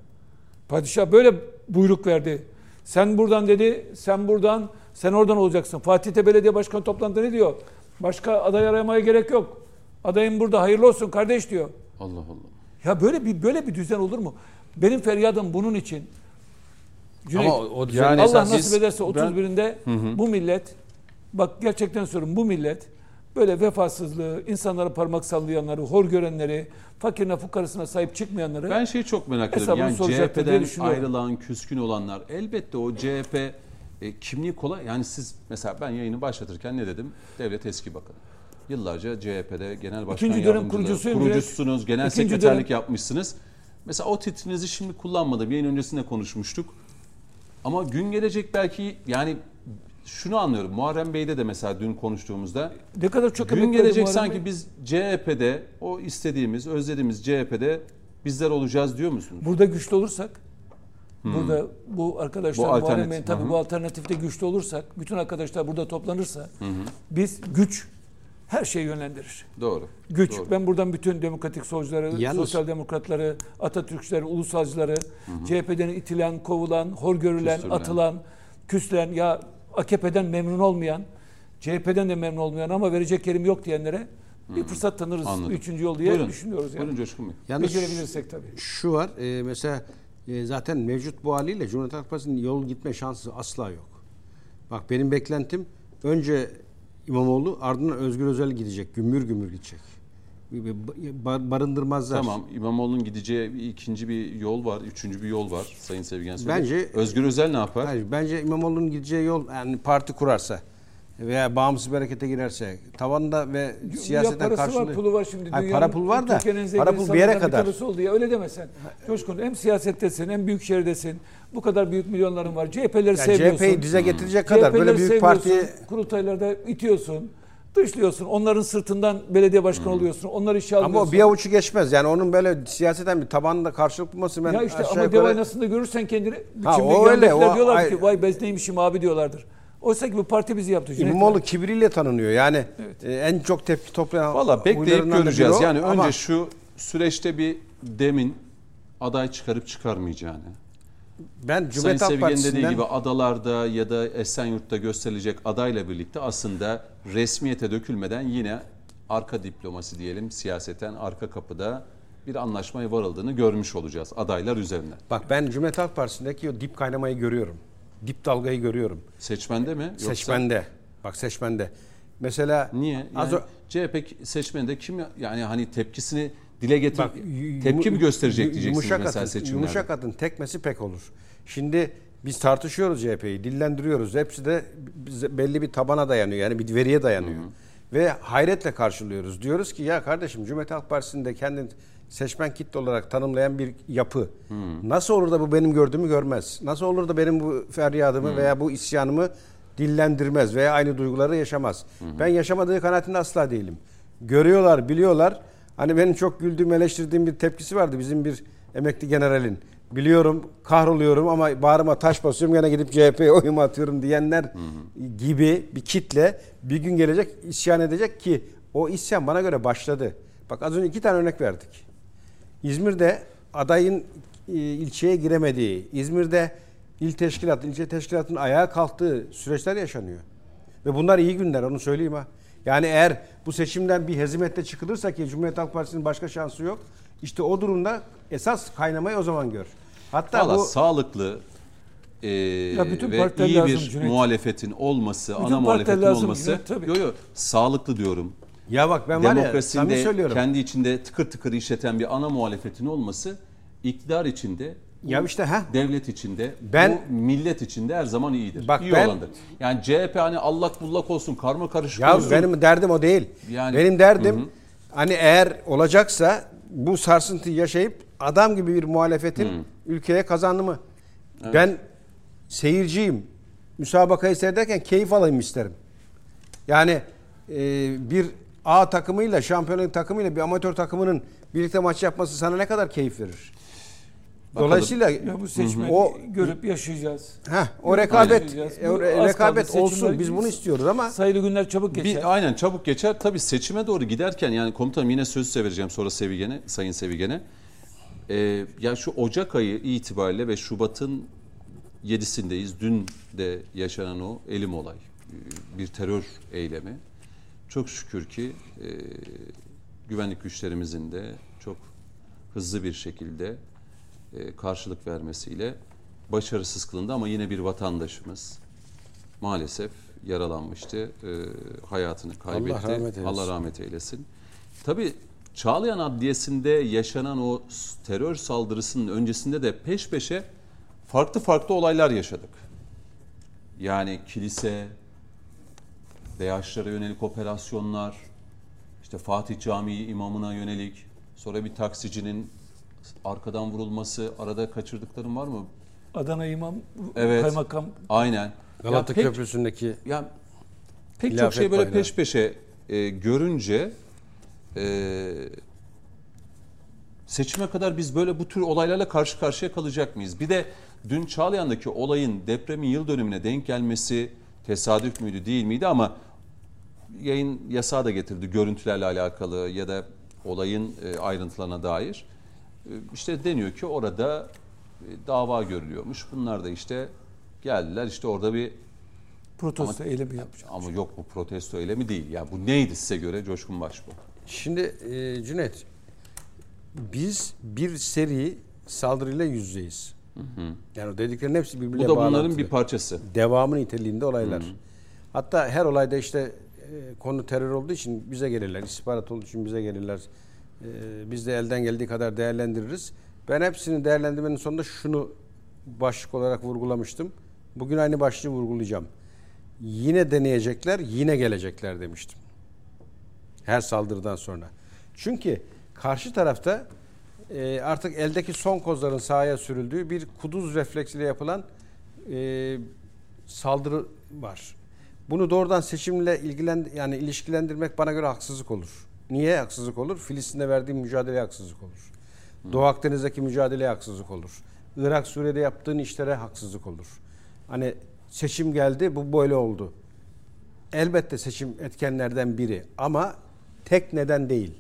Padişah böyle buyruk verdi. Sen buradan dedi, sen buradan, sen oradan olacaksın. Fatih'te belediye başkanı toplantıda ne diyor? Başka aday aramaya gerek yok. Adayım burada hayırlı olsun kardeş diyor. Allah Allah. Ya böyle bir böyle bir düzen olur mu? Benim feryadım bunun için. Cüneyt, Ama o- düzen- Yani Allah nasip ederse ben- 31'inde bu millet bak gerçekten söylüyorum bu millet böyle vefasızlığı, insanlara parmak sallayanları, hor görenleri, fakirine fukarasına sahip çıkmayanları Ben şeyi çok merak ediyorum. Yani CHP'den ayrılan, küskün olanlar elbette o CHP e, kimliği kolay. Yani siz mesela ben yayını başlatırken ne dedim? Devlet eski bakanı. Yıllarca CHP'de genel başkan İkinci dönem kurucusuyum. kurucusunuz, genel İkinci sekreterlik dönem- yapmışsınız. Mesela o titrinizi şimdi kullanmadım. Yayın öncesinde konuşmuştuk. Ama gün gelecek belki yani şunu anlıyorum. Muharrem Bey'de de mesela dün konuştuğumuzda ne kadar çok Gün gelecek Muharrem sanki Bey. biz CHP'de o istediğimiz, özlediğimiz CHP'de bizler olacağız diyor musunuz? Burada güçlü olursak, burada bu arkadaşlar Bu Muharrem Bey'in tabii hı hı. bu alternatifte güçlü olursak, bütün arkadaşlar burada toplanırsa biz güç her şeyi yönlendirir. Doğru. Güç. Doğru. Ben buradan bütün demokratik solcuları, Yalnız- sosyal demokratları, Atatürkçüleri, ulusalcıları, CHP'den itilen, kovulan, hor görülen, Küstürülen. atılan, küslen ya AKP'den memnun olmayan, CHP'den de memnun olmayan ama verecek yerim yok diyenlere bir fırsat tanırız. Anladım. Üçüncü yol diye Buyurun. düşünüyoruz yani. Buyurun Coşkun Bey. Yalnız Becerebilirsek tabii. Şu var e, mesela e, zaten mevcut bu haliyle Cumhuriyet Halk Partisi'nin yol gitme şansı asla yok. Bak benim beklentim önce İmamoğlu ardından Özgür Özel gidecek. Gümbür gümbür gidecek. Bir- bir ba- Barındırmazlar. Tamam İmamoğlu'nun gideceği bir ikinci bir yol var, üçüncü bir yol var Sayın Sevgen söyledi. Bence- Özgür Özel ne yapar? Hayır, bence İmamoğlu'nun gideceği yol yani parti kurarsa veya bağımsız bir harekete girerse tavanda ve siyasetten ya parası karşılığı... var, pulu var şimdi. Hayır, Dünyanın, para pul var da para pul bir yere kadar. tanesi oldu ya öyle demesen. Coşkun hem siyasettesin hem büyük şehirdesin. Bu kadar büyük milyonların var. CHP'leri Yani sevmiyorsun. CHP'yi dize getirecek kadar böyle CHP'leri büyük sevmiyorsun, parti Kurultaylarda itiyorsun. Dışlıyorsun. Onların sırtından belediye başkanı oluyorsun. Onları işe alıyorsun. ama o bir avuçu geçmez. Yani onun böyle siyaseten bir tabanında karşılık bulması ben ya işte ama yukarı- dev aynasında görürsen kendini. Ha, o öyle, o diyorlar ay- ki vay bez neymişim abi diyorlardır. Oysa ki bu parti bizi yaptı. Cüneyt İmamoğlu ya. kibriyle tanınıyor. Yani Evet. e, en çok tepki toplayan Valla bekleyip göreceğiz. o. Yani Ama önce şu süreçte bir demin aday çıkarıp çıkarmayacağını. Ben Sayın Cumhuriyet Halk Sevgen'in dediği Partisi'nden gibi adalarda ya da Esenyurt'ta gösterilecek adayla birlikte aslında resmiyete dökülmeden yine arka diplomasi diyelim siyaseten arka kapıda bir anlaşmaya varıldığını görmüş olacağız adaylar üzerinden. bak ben Cumhuriyet Halk Partisi'ndeki o dip kaynamayı görüyorum. Dip dalgayı görüyorum. Seçmende mi? Yoksa Seçmende. Bak seçmende. Mesela Niye? az Yani o- CHP seçmeninde kim yani hani tepkisini dile getir Bak, tepki mi gösterecek diyeceksiniz yumuşak mesela atın, seçimlerde. Yumuşak atın tekmesi pek olur. Şimdi biz tartışıyoruz CHP'yi, dillendiriyoruz. Hepsi de belli bir tabana dayanıyor. Yani bir veriye dayanıyor. Ve hayretle karşılıyoruz. Diyoruz ki ya kardeşim Cumhuriyet Halk Partisi'nde kendini seçmen kitle olarak tanımlayan bir yapı. Nasıl olur da bu benim gördüğümü görmez? Nasıl olur da benim bu feryadımı veya bu isyanımı dillendirmez veya aynı duyguları yaşamaz? Ben yaşamadığı kanaatinde asla değilim. Görüyorlar, biliyorlar. Hani benim çok güldüğüm, eleştirdiğim bir tepkisi vardı bizim bir emekli generalin. Biliyorum, kahroluyorum ama bağrıma taş basıyorum gene gidip CHP'ye <laughs> oyumu atıyorum diyenler gibi bir kitle bir gün gelecek isyan edecek ki o isyan bana göre başladı. Bak az önce iki tane örnek verdik. İzmir'de adayın e, ilçeye giremediği, İzmir'de il teşkilat, ilçe teşkilatının ayağa kalktığı süreçler yaşanıyor. Ve bunlar iyi günler onu söyleyeyim ha. Yani eğer bu seçimden bir hezimette çıkılırsa ki Cumhuriyet Halk Partisi'nin başka şansı yok. İşte o durumda esas kaynamayı o zaman gör. Hatta Valla bu sağlıklı e, bütün ve iyi lazım bir Cüneyt. muhalefetin olması, Bütün ana muhalefetin lazım olması. Cüneyt, tabii. Yo yo sağlıklı diyorum. ya bak ben var ya Demokrasinde söylüyorum. kendi içinde tıkır tıkır işleten bir ana muhalefetin olması iktidar içinde Ya işte ha devlet içinde, Ben- bu millet içinde her zaman iyidir. Bak İyi ben- olandır. Yani CHP hani allak bullak olsun, karma karışık Ya olsun. benim derdim o değil. Yani- benim derdim hani eğer olacaksa bu sarsıntıyı yaşayıp adam gibi bir muhalefetin ülkeye kazanımı. Ben seyirciyim. Müsabakayı seyrederken keyif alayım isterim. Yani e, bir A takımıyla, şampiyonluk takımıyla bir amatör takımının birlikte maç yapması sana ne kadar keyif verir? Dolayısıyla Ya bu seçmeni O- görüp yaşayacağız. Heh, o rekabet Yaşayacağız. e, o rekabet olsun. Biz bunu istiyoruz ama Sayılı günler çabuk geçer. Bir, aynen çabuk geçer. Tabii seçime doğru giderken yani komutanım yine söz size vereceğim sonra Sevigen'e, Sayın Sevigen'e. Ee, ya şu Ocak ayı itibariyle ve Şubat'ın 7'sindeyiz. Dün de yaşanan o elim olay. Ee, Bir terör eylemi. Çok şükür ki e, güvenlik güçlerimizin de çok hızlı bir şekilde e, karşılık vermesiyle başarısız kılındı ama yine bir vatandaşımız maalesef yaralanmıştı. E, hayatını kaybetti. rahmet eylesin. Allah rahmet eylesin. Tabii Çağlayan Adliyesi'nde yaşanan o terör saldırısının öncesinde de peş peşe farklı farklı olaylar yaşadık. Yani kilise, DH'lara yönelik operasyonlar, işte Fatih Camii imamına yönelik, sonra bir taksicinin arkadan vurulması, arada kaçırdıklarım var mı? Adana İmam, Evet. Kaymakam Aynen. Galata ya pek, Köprüsü'ndeki ya pek çok şey böyle bayrağı. peş peşe e, görünce e, seçime kadar biz böyle bu tür olaylarla karşı karşıya kalacak mıyız? Bir de dün Çağlayan'daki olayın depremin yıl dönümüne denk gelmesi tesadüf müydü değil miydi ama yayın yasağı da getirdi görüntülerle alakalı ya da olayın e, ayrıntılarına dair. E, işte deniyor ki orada e, dava görülüyormuş. Bunlar da işte geldiler işte orada bir protesto eylemi yapacak. ama yok bu protesto eylemi değil. Ya bu neydi size göre Coşkun Başbuğ? Şimdi e, Cüneyt, biz bir seri saldırıyla yüz yüzeyiz. Yani o dediklerin hepsi Bu birbirine da bunların bağlantılı. bir parçası. Devamı niteliğinde olaylar. Hatta her olayda işte e, konu terör olduğu için bize gelirler. istihbarat olduğu için bize gelirler. E, biz de elden geldiği kadar değerlendiririz. Ben hepsini değerlendirmenin sonunda şunu başlık olarak vurgulamıştım. Bugün aynı başlığı vurgulayacağım. Yine deneyecekler, yine gelecekler demiştim. Her saldırıdan sonra. Çünkü karşı tarafta e, artık eldeki son kozların sahaya sürüldüğü bir kuduz refleksiyle yapılan e, saldırı var. Bunu doğrudan seçimle ilgilen yani ilişkilendirmek bana göre haksızlık olur. Niye haksızlık olur? Filistin'de verdiğim mücadeleye haksızlık olur. Doğu Akdeniz'deki mücadeleye haksızlık olur. Irak, Suriye'de yaptığın işlere haksızlık olur. Hani seçim geldi, bu böyle oldu. Elbette seçim etkenlerden biri ama tek neden değil.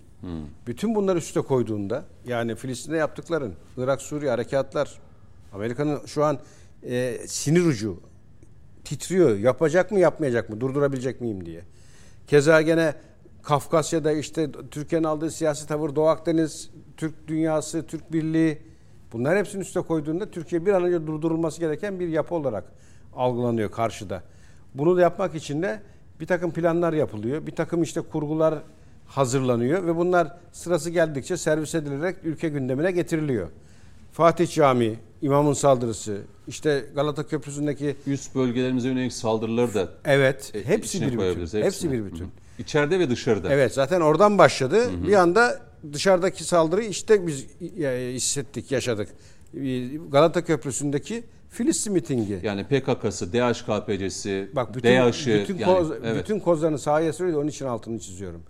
Bütün bunları üste koyduğunda yani Filistin'de yaptıkların, Irak, Suriye harekatlar, Amerika'nın şu an e, sinir ucu titriyor. Yapacak mı yapmayacak mı? Durdurabilecek miyim diye. Keza gene Kafkasya'da işte Türkiye'nin aldığı siyasi tavır Doğu Akdeniz, Türk dünyası, Türk Birliği bunlar hepsini üste koyduğunda Türkiye bir an önce durdurulması gereken bir yapı olarak algılanıyor karşıda. Bunu da yapmak için de bir takım planlar yapılıyor. Bir takım işte kurgular hazırlanıyor ve bunlar sırası geldikçe servis edilerek ülke gündemine getiriliyor. Fatih Camii, imamın saldırısı, işte Galata Köprüsü'ndeki Üst bölgelerimize yönelik saldırıları da evet e, hepsi bir bütün. Hepsi bir bütün. Hı. İçeride ve dışarıda. Evet zaten oradan başladı. Bir anda dışarıdaki saldırıyı işte biz e, hissettik, yaşadık. E, Galata Köprüsü'ndeki Filistin mitingi. Yani PKK'sı, DHKPC'si, Bak bütün DAEŞ'ı bütün, yani, koz, evet. bütün kozlarını sahaya sürüyor onun için altını çiziyorum.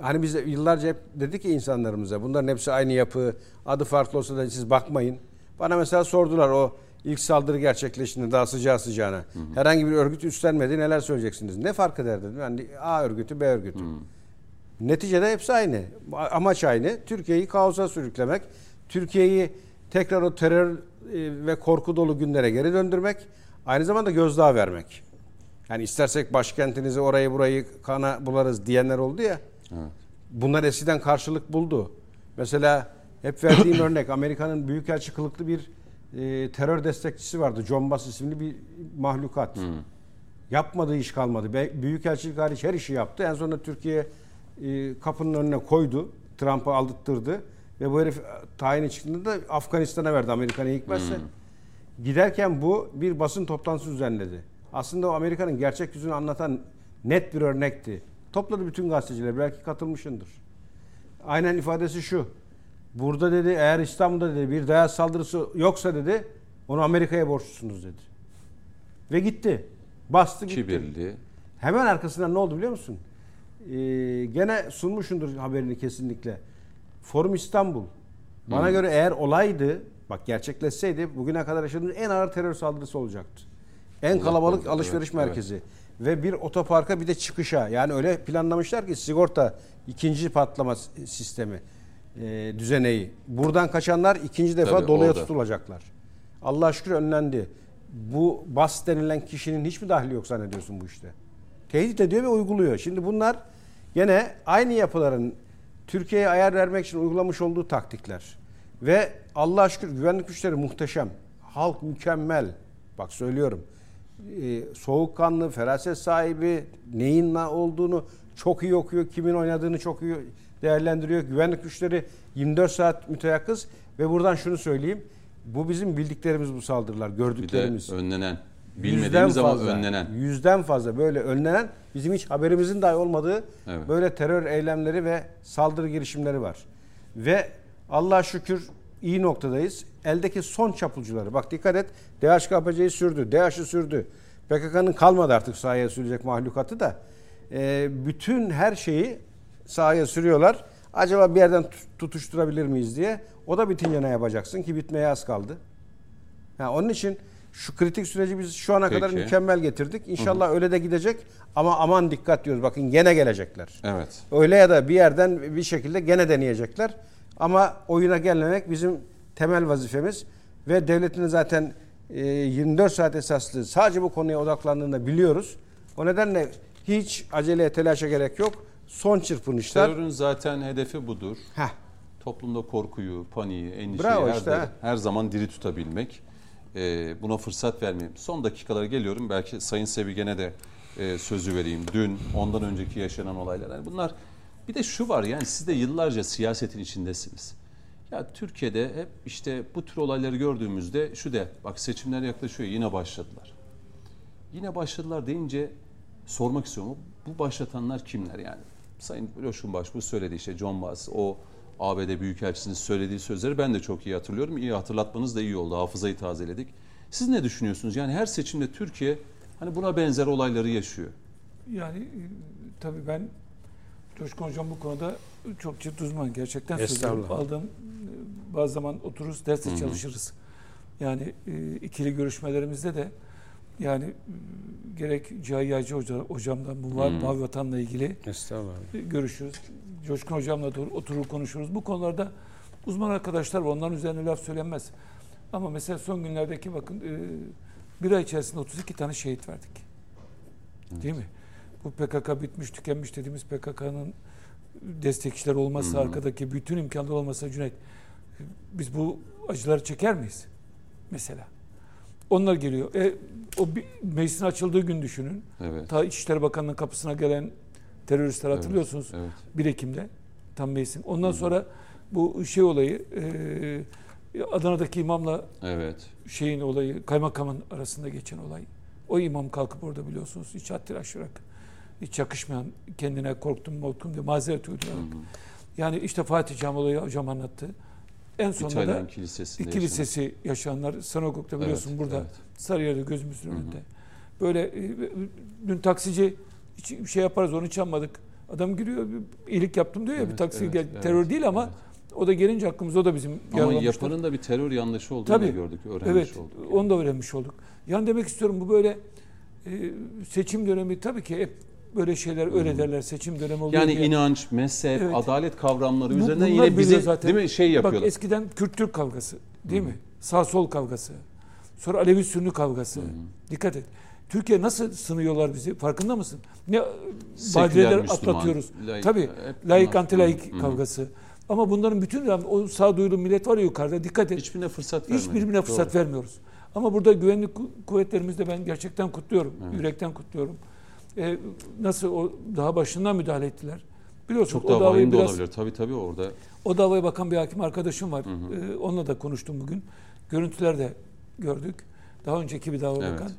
Hani biz yıllarca hep dedik ki insanlarımıza bunların hepsi aynı yapı, adı farklı olsa da siz bakmayın. Bana mesela sordular o ilk saldırı gerçekleştiğinde daha sıcağı sıcağına. Herhangi bir örgüt üstlenmedi neler söyleyeceksiniz? Ne fark eder dedim. Yani A örgütü B örgütü. Neticede hepsi aynı. Amaç aynı. Türkiye'yi kaosa sürüklemek. Türkiye'yi tekrar o terör e, ve korku dolu günlere geri döndürmek. Aynı zamanda gözdağı vermek. Yani istersek başkentinizi orayı burayı kana bularız diyenler oldu ya. Bunlar eskiden karşılık buldu. Mesela hep verdiğim <coughs> örnek Amerika'nın büyükelçi kılıklı bir e, terör destekçisi vardı. John Bass isimli bir mahlukat. Yapmadığı iş kalmadı. Be- Büyükelçilik hariç her işi yaptı. En sonunda Türkiye e, kapının önüne koydu. Trump'ı aldırttırdı. Ve bu herif e, tayini çıktığında da Afganistan'a verdi Amerika'nın hikmetse. Giderken bu bir basın toplantısı düzenledi. Aslında o Amerika'nın gerçek yüzünü anlatan net bir örnekti. Topladı bütün gazeteciler. Belki katılmışındır. Aynen ifadesi şu. Burada dedi eğer İstanbul'da dedi bir DAEŞ saldırısı yoksa dedi onu Amerika'ya borçlusunuz dedi. Ve gitti. Bastı gitti. Kibirli. Hemen arkasından ne oldu biliyor musun? Ee, gene sunmuşundur haberini kesinlikle. Forum İstanbul. Bana göre eğer olaydı bak gerçekleşseydi bugüne kadar yaşadığımız en ağır terör saldırısı olacaktı. En kalabalık korusun, alışveriş evet, merkezi ve bir otoparka bir de çıkışa yani öyle planlamışlar ki sigorta ikinci patlama sistemi e, düzeneği. Buradan kaçanlar ikinci defa Tabii, doluya orada. tutulacaklar. Allah şükür önlendi. Bu bas denilen kişinin hiçbir dahli yok zannediyorsun bu işte. Tehdit ediyor ve uyguluyor. Şimdi bunlar gene aynı yapıların Türkiye'ye ayar vermek için uygulamış olduğu taktikler. Ve Allah şükür güvenlik güçleri muhteşem. Halk mükemmel. Bak söylüyorum. Ee, soğukkanlı, feraset sahibi, neyin ne olduğunu çok iyi okuyor, kimin oynadığını çok iyi değerlendiriyor. Güvenlik güçleri 24 saat müteyakkız ve buradan şunu söyleyeyim. Bu bizim bildiklerimiz bu saldırılar, Bir de gördüklerimiz. önlenen. Bilmediğimiz ama fazla, önlenen. Yüzden fazla böyle önlenen bizim hiç haberimizin dahi olmadığı Evet. böyle terör eylemleri ve saldırı girişimleri var. Ve Allah şükür iyi noktadayız. Eldeki son çapulcuları. Bak dikkat et. DHKPC'yi sürdü. DH'ı sürdü. PKK'nın kalmadı artık sahaya sürecek mahlukatı da. Ee, bütün her şeyi sahaya sürüyorlar. Acaba bir yerden tut- tutuşturabilir miyiz diye. O da bitince ne yapacaksın ki bitmeye az kaldı. Ha, onun için şu kritik süreci biz şu ana kadar Peki. mükemmel getirdik. İnşallah öyle de gidecek ama aman dikkat diyoruz. Bakın gene gelecekler. Evet. Öyle ya da bir yerden bir şekilde gene deneyecekler. Ama oyuna gelmemek bizim temel vazifemiz ve devletin zaten e, 24 saat esaslı sadece bu konuya odaklandığını da biliyoruz. O nedenle hiç aceleye telaşa gerek yok. Son çırpınışlar. Terörün zaten hedefi budur. Heh, Toplumda korkuyu, paniği, endişeyi Bravo her, işte, de- her zaman diri tutabilmek. Ee, buna fırsat vermeyeyim. Son dakikalara geliyorum. Belki Sayın Sevigen'e de e, sözü vereyim. Dün, ondan önceki yaşanan olaylar. Yani bunlar bir de şu var yani siz de yıllarca siyasetin içindesiniz. Ya Türkiye'de hep işte bu tür olayları gördüğümüzde şu de bak seçimler yaklaşıyor yine başladılar. Yine başladılar deyince sormak istiyorum. Bu başlatanlar kimler yani? Sayın Loşun Başbuğ söyledi işte John Bass, o ABD Büyükelçisi'nin söylediği sözleri ben de çok iyi hatırlıyorum. İyi hatırlatmanız da iyi oldu. Hafızayı tazeledik. Siz ne düşünüyorsunuz? Yani her seçimde Türkiye hani buna benzer olayları yaşıyor. Yani e, tabii ben Coşkun Hocam bu konuda çok ciddi uzman. Gerçekten söylüyorum. Aldığım e, bazı zaman otururuz, derste çalışırız. Yani e, ikili görüşmelerimizde de yani gerek Cahil Yaycı Hoca, hocamdan bu var, Mavi Vatan'la ilgili görüşürüz. Coşkun Hocam'la da oturur konuşuruz. Bu konularda uzman arkadaşlar var. Onların üzerine laf söylenmez. Ama mesela son günlerdeki bakın bir ay içerisinde 32 tane şehit verdik. Değil mi? Bu PKK bitmiş, tükenmiş dediğimiz PKK'nın destekçiler olmasa, arkadaki bütün imkanlar olmasa Cüneyt, biz bu acıları çeker miyiz? Mesela. Onlar geliyor. E, o bir, meclisin açıldığı gün düşünün. Evet. Ta İçişleri Bakanlığı'nın kapısına gelen teröristler hatırlıyorsunuz. Evet. 1 Ekim'de tam meclisin. Ondan sonra bu şey olayı e, Adana'daki imamla Evet. şeyin olayı kaymakamın arasında geçen olay. O imam kalkıp orada biliyorsunuz hiç haddini aşarak hiç yakışmayan kendine korktum korktum diye mazeret uydurarak. Yani işte Fatih Cami olayı hocam anlattı. En sonunda İtalyan da kilisesinde iki yaşanan. lisesi yaşayanlar Sanagog'da biliyorsun Evet, burada evet. Sarıyer'de gözümüzün önünde. Böyle e, dün taksici bir şey yaparız onu hiç anmadık. Adam giriyor bir iyilik yaptım diyor ya bir Evet, taksi evet, gel- evet, terör değil ama o da gelince hakkımızda o da bizim Ama yapanın da bir terör yanlışı olduğunu Tabii. gördük, öğrenmiş Evet, olduk. onu da öğrenmiş olduk. Yani demek istiyorum bu böyle e, seçim dönemi tabii ki hep böyle şeyler öyle derler seçim dönemi oluyor Yani diye. inanç, mezhep, Evet. adalet kavramları Bu- üzerinden bunlar yine bizi biliyor zaten. değil mi şey yapıyorlar. Bak eskiden Kürt-Türk kavgası değil mi? Sağ-sol kavgası. Sonra Alevi-Sünni kavgası. Dikkat et. Türkiye nasıl sınıyorlar bizi farkında mısın? Ne Seküler badireler Müslüman, atlatıyoruz. laik- Tabii hep layık bunlar. anti-layık Hı hı. kavgası. Ama bunların bütün o sağduyulu millet var ya yukarıda dikkat et. Hiçbirine fırsat vermedik. Hiçbirine fırsat vermiyoruz. Ama burada güvenlik ku- kuvvetlerimizde ben gerçekten kutluyorum. Yürekten kutluyorum. Ee, nasıl o daha başından müdahale ettiler. Biliyorsunuz Çok daha o davayı biraz olabilir. Tabii tabii orada. o davaya bakan bir hakim arkadaşım var. Ee, onunla da konuştum bugün. Görüntüler de gördük. Daha önceki bir dava Evet. bakan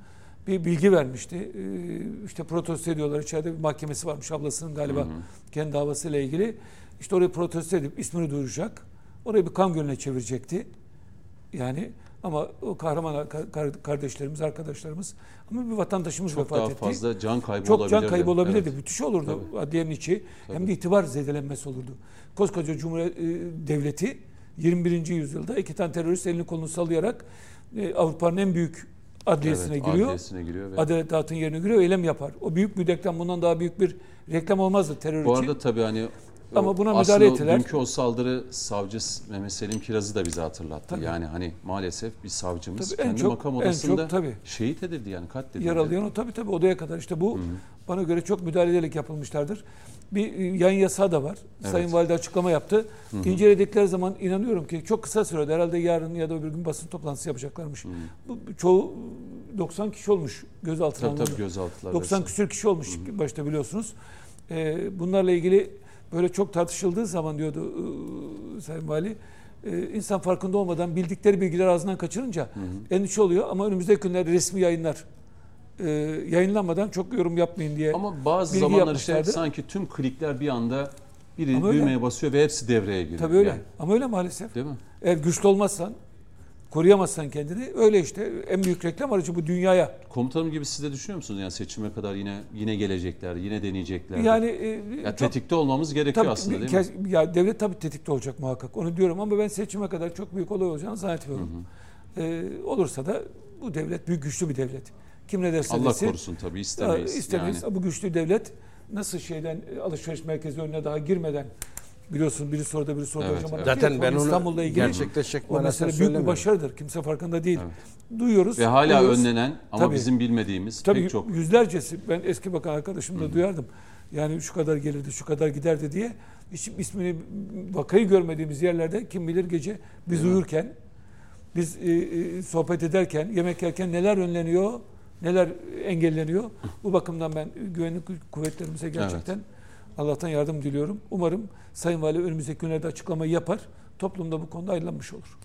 bir bilgi vermişti. Ee, işte protesto ediyorlar. İçeride bir mahkemesi varmış ablasının galiba kendi davasıyla ilgili. İşte orayı protesto edip ismini duyuracak. Orayı bir kan gölüne çevirecekti. Yani ama o kahraman ar- kar- kardeşlerimiz, arkadaşlarımız ama bir vatandaşımız Çok vefat daha etti. fazla can kaybı Çok olabilirdi. can kaybı olabilirdi. Evet. Müthiş olurdu adliyenin içi. Hem de itibar zedelenmesi olurdu. Koskoca Cumhuriyet Devleti 21. yüzyılda iki tane terörist elini kolunu sallayarak e, Avrupa'nın en büyük adliyesine Evet, giriyor. adliyesine giriyor ve Adalet dağıtın yerine giriyor, eylem yapar. O büyük bir reklam bundan daha büyük bir reklam olmazdı terör Bu için. arada tabii hani Ama buna aslında müdahale ettiler. Dünkü o saldırı savcı Mehmet Selim Kiraz'ı da bize hatırlattı. Tabii. Yani hani maalesef bir savcımız Tabii en kendi çok- makam en odasında çok tabii. şehit edildi yani katledildi. Yaralayan o tabii tabii odaya kadar işte bu bana göre çok müdahale ederek yapılmışlardır. Bir e, yayın yasağı da var. Sayın Valide açıklama yaptı. İnceledikleri zaman inanıyorum ki çok kısa sürede herhalde yarın ya da öbür gün basın toplantısı yapacaklarmış. Bu, bu çoğu 90 kişi olmuş gözaltına Tabii alınanlar. tabii gözaltılar. 90 vesaire. küsür kişi olmuş başta biliyorsunuz. Ee, bunlarla ilgili böyle çok tartışıldığı zaman diyordu e, Sayın Vali, e, insan farkında olmadan bildikleri bilgiler ağzından kaçırınca endişe oluyor. Ama önümüzdeki günlerde resmi yayınlar e, yayınlanmadan çok yorum yapmayın diye. Ama bazı zamanlar işte sanki tüm klikler bir anda biri Ama öyle. düğmeye basıyor ve hepsi devreye giriyor. Tabii öyle. Yani, Ama öyle maalesef. değil mi? Eğer güçlü olmazsan, koruyamazsan kendini öyle işte en büyük reklam aracı bu dünyaya. Komutanım gibi siz de düşünüyor musunuz? Yani seçime kadar yine yine gelecekler, yine deneyecekler. Yani e, ya çok- tetikte olmamız gerekiyor Tabii, aslında değil mi? kez- Ya devlet tabii tetikte olacak muhakkak. Onu diyorum ama ben seçime kadar çok büyük olay olacağını zannetmiyorum. Ee, olursa da bu devlet büyük güçlü bir devlet. Kim ne derse Allah desin. korusun tabii ya, istemeyiz. istemeyiz. Yani. Bu güçlü devlet nasıl şeyden e, alışveriş merkezi önüne daha girmeden biliyorsun biri soruda biri soruda Evet, hocam. evet. Zaten ben onu İstanbul'la ilgili gerçekleşecek o mesele büyük bir başarıdır. Kimse farkında değil. Duyuyoruz. Ve hala duyuyoruz. önlenen ama Tabii. bizim bilmediğimiz Tabii pek çok yüzlercesi ben eski bakan arkadaşım da duyardım. Yani şu kadar gelirdi, şu kadar giderdi diye. Hiç ismini vakayı görmediğimiz yerlerde kim bilir gece biz uyurken biz e, e, sohbet ederken, yemek yerken neler önleniyor, neler engelleniyor. Bu bakımdan ben güvenlik kuvvetlerimize gerçekten Allah'tan yardım diliyorum. Umarım Sayın Vali önümüzdeki günlerde açıklamayı yapar. Toplumda bu konuda ayrılanmış olur.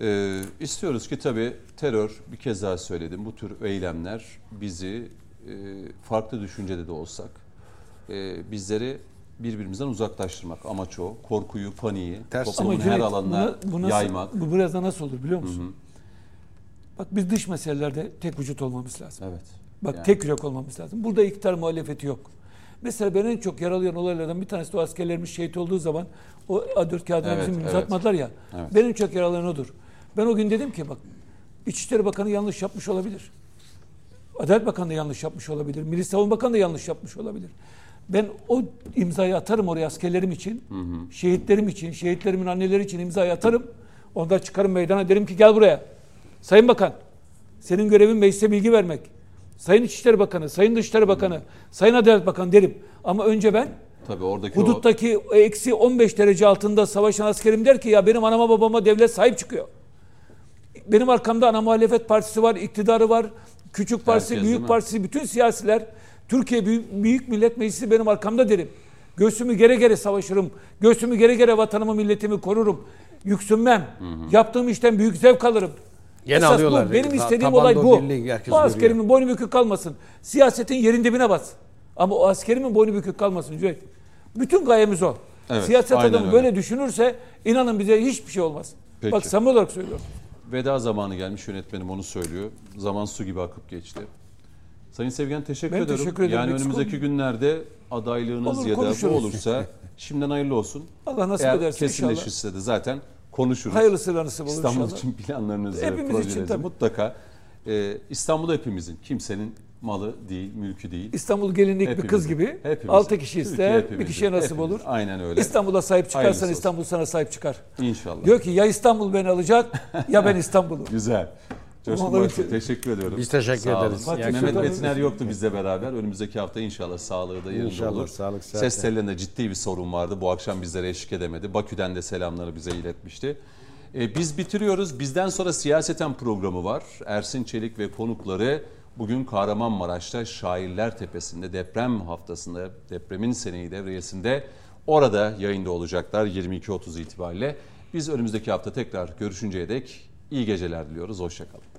Ee, istiyoruz ki tabii terör bir kez daha söyledim bu tür eylemler bizi e, farklı düşüncede de olsak e, bizleri birbirimizden uzaklaştırmak amaç o. Korkuyu, paniği Ters. toplumun her Cüneyt, alanına buna- bu nasıl- yaymak. Bu biraz da nasıl olur biliyor musun? Bak biz dış meselelerde tek vücut olmamız lazım. Evet. Bak Yani. tek yürek olmamız lazım. Burada iktidar muhalefeti yok. Mesela ben en çok yaralayan olaylardan bir tanesi de o askerlerimiz şehit olduğu zaman o A4 kağıdına Evet, bizim evet. atmadılar ya. Evet. Ben en çok yaralayan odur. Ben o gün dedim ki bak İçişleri Bakanı yanlış yapmış olabilir. Adalet Bakanı da yanlış yapmış olabilir. Milli Savunma Bakanı da yanlış yapmış olabilir. Ben o imzayı atarım oraya askerlerim için, şehitlerim için, şehitlerimin anneleri için imzayı atarım. Ondan çıkarım meydana derim ki gel buraya. Sayın Bakan, senin görevin meclise bilgi vermek. Sayın İçişleri Bakanı, Sayın Dışişleri Bakanı, Sayın Adalet Bakanı derim. Ama önce ben Tabii oradaki o huduttaki eksi 15 derece altında savaşan askerim der ki ya benim anama babama devlet sahip çıkıyor. Benim arkamda ana muhalefet partisi var, iktidarı var, küçük partisi, Herkes, büyük partisi, bütün siyasiler, Türkiye Büyük, Büyük Millet Meclisi benim arkamda derim. Göğsümü gere gere savaşırım. Göğsümü gere gere vatanımı, milletimi korurum. Yüksünmem. Yaptığım işten büyük zevk alırım. Gene Esas alıyorlar. Bu. Benim Ta- istediğim tabanda olay bu. birliği Bu görüyor. askerimin boynu bükük kalmasın. Siyasetin yerin dibine bas. Ama o askerimin boynu bükük kalmasın Cüneyt. Bütün gayemiz o. Evet, Siyaset adamı öyle. böyle düşünürse inanın bize hiçbir şey olmaz. Peki. Bak samimi olarak söylüyorum. veda zamanı gelmiş yönetmenim onu söylüyor. Zaman su gibi akıp geçti. Sayın Sevgen teşekkür Ben ederim. teşekkür ederim. Yani Eksik önümüzdeki günlerde adaylığınız Olur, ya da bu olursa <laughs> şimdiden hayırlı olsun. Allah nasip Eğer ederse inşallah. kesinleşirse de zaten konuşuruz. Hayırlısı nasip olur İstanbul inşallah. için planlarınızı, Hepimiz için tabii. mutlaka. Ee, İstanbul hepimizin, kimsenin malı değil, mülkü değil. İstanbul gelinlik bir Hepimizin. kız gibi. Hepimizin. Altı kişi ister, bir hepimizin. kişiye nasip Hepimiz. olur. Aynen öyle. İstanbul'a sahip çıkarsan Hayırlısı olsun. İstanbul sana sahip çıkar. İnşallah. Diyor ki ya İstanbul beni alacak ya ben <laughs> İstanbul'u. Güzel. Coşkun ki- teşekkür ediyorum. Biz teşekkür Sağ ederiz. Teşekkür Mehmet. Metiner yoktu bizle beraber. Önümüzdeki hafta inşallah sağlığı da yerinde İnşallah, olur. sağlık, sıhhat. Ses tellerinde ciddi bir sorun vardı. Bu akşam bizlere eşlik edemedi. Bakü'den de selamları bize iletmişti. Ee, biz bitiriyoruz. Bizden sonra siyaseten programı var. Ersin Çelik ve konukları bugün Kahramanmaraş'ta Şairler Tepesi'nde deprem haftasında depremin seneyi devriyesinde orada yayında olacaklar 22.30 itibariyle. Biz önümüzdeki hafta tekrar görüşünceye dek iyi geceler diliyoruz. Hoşçakalın.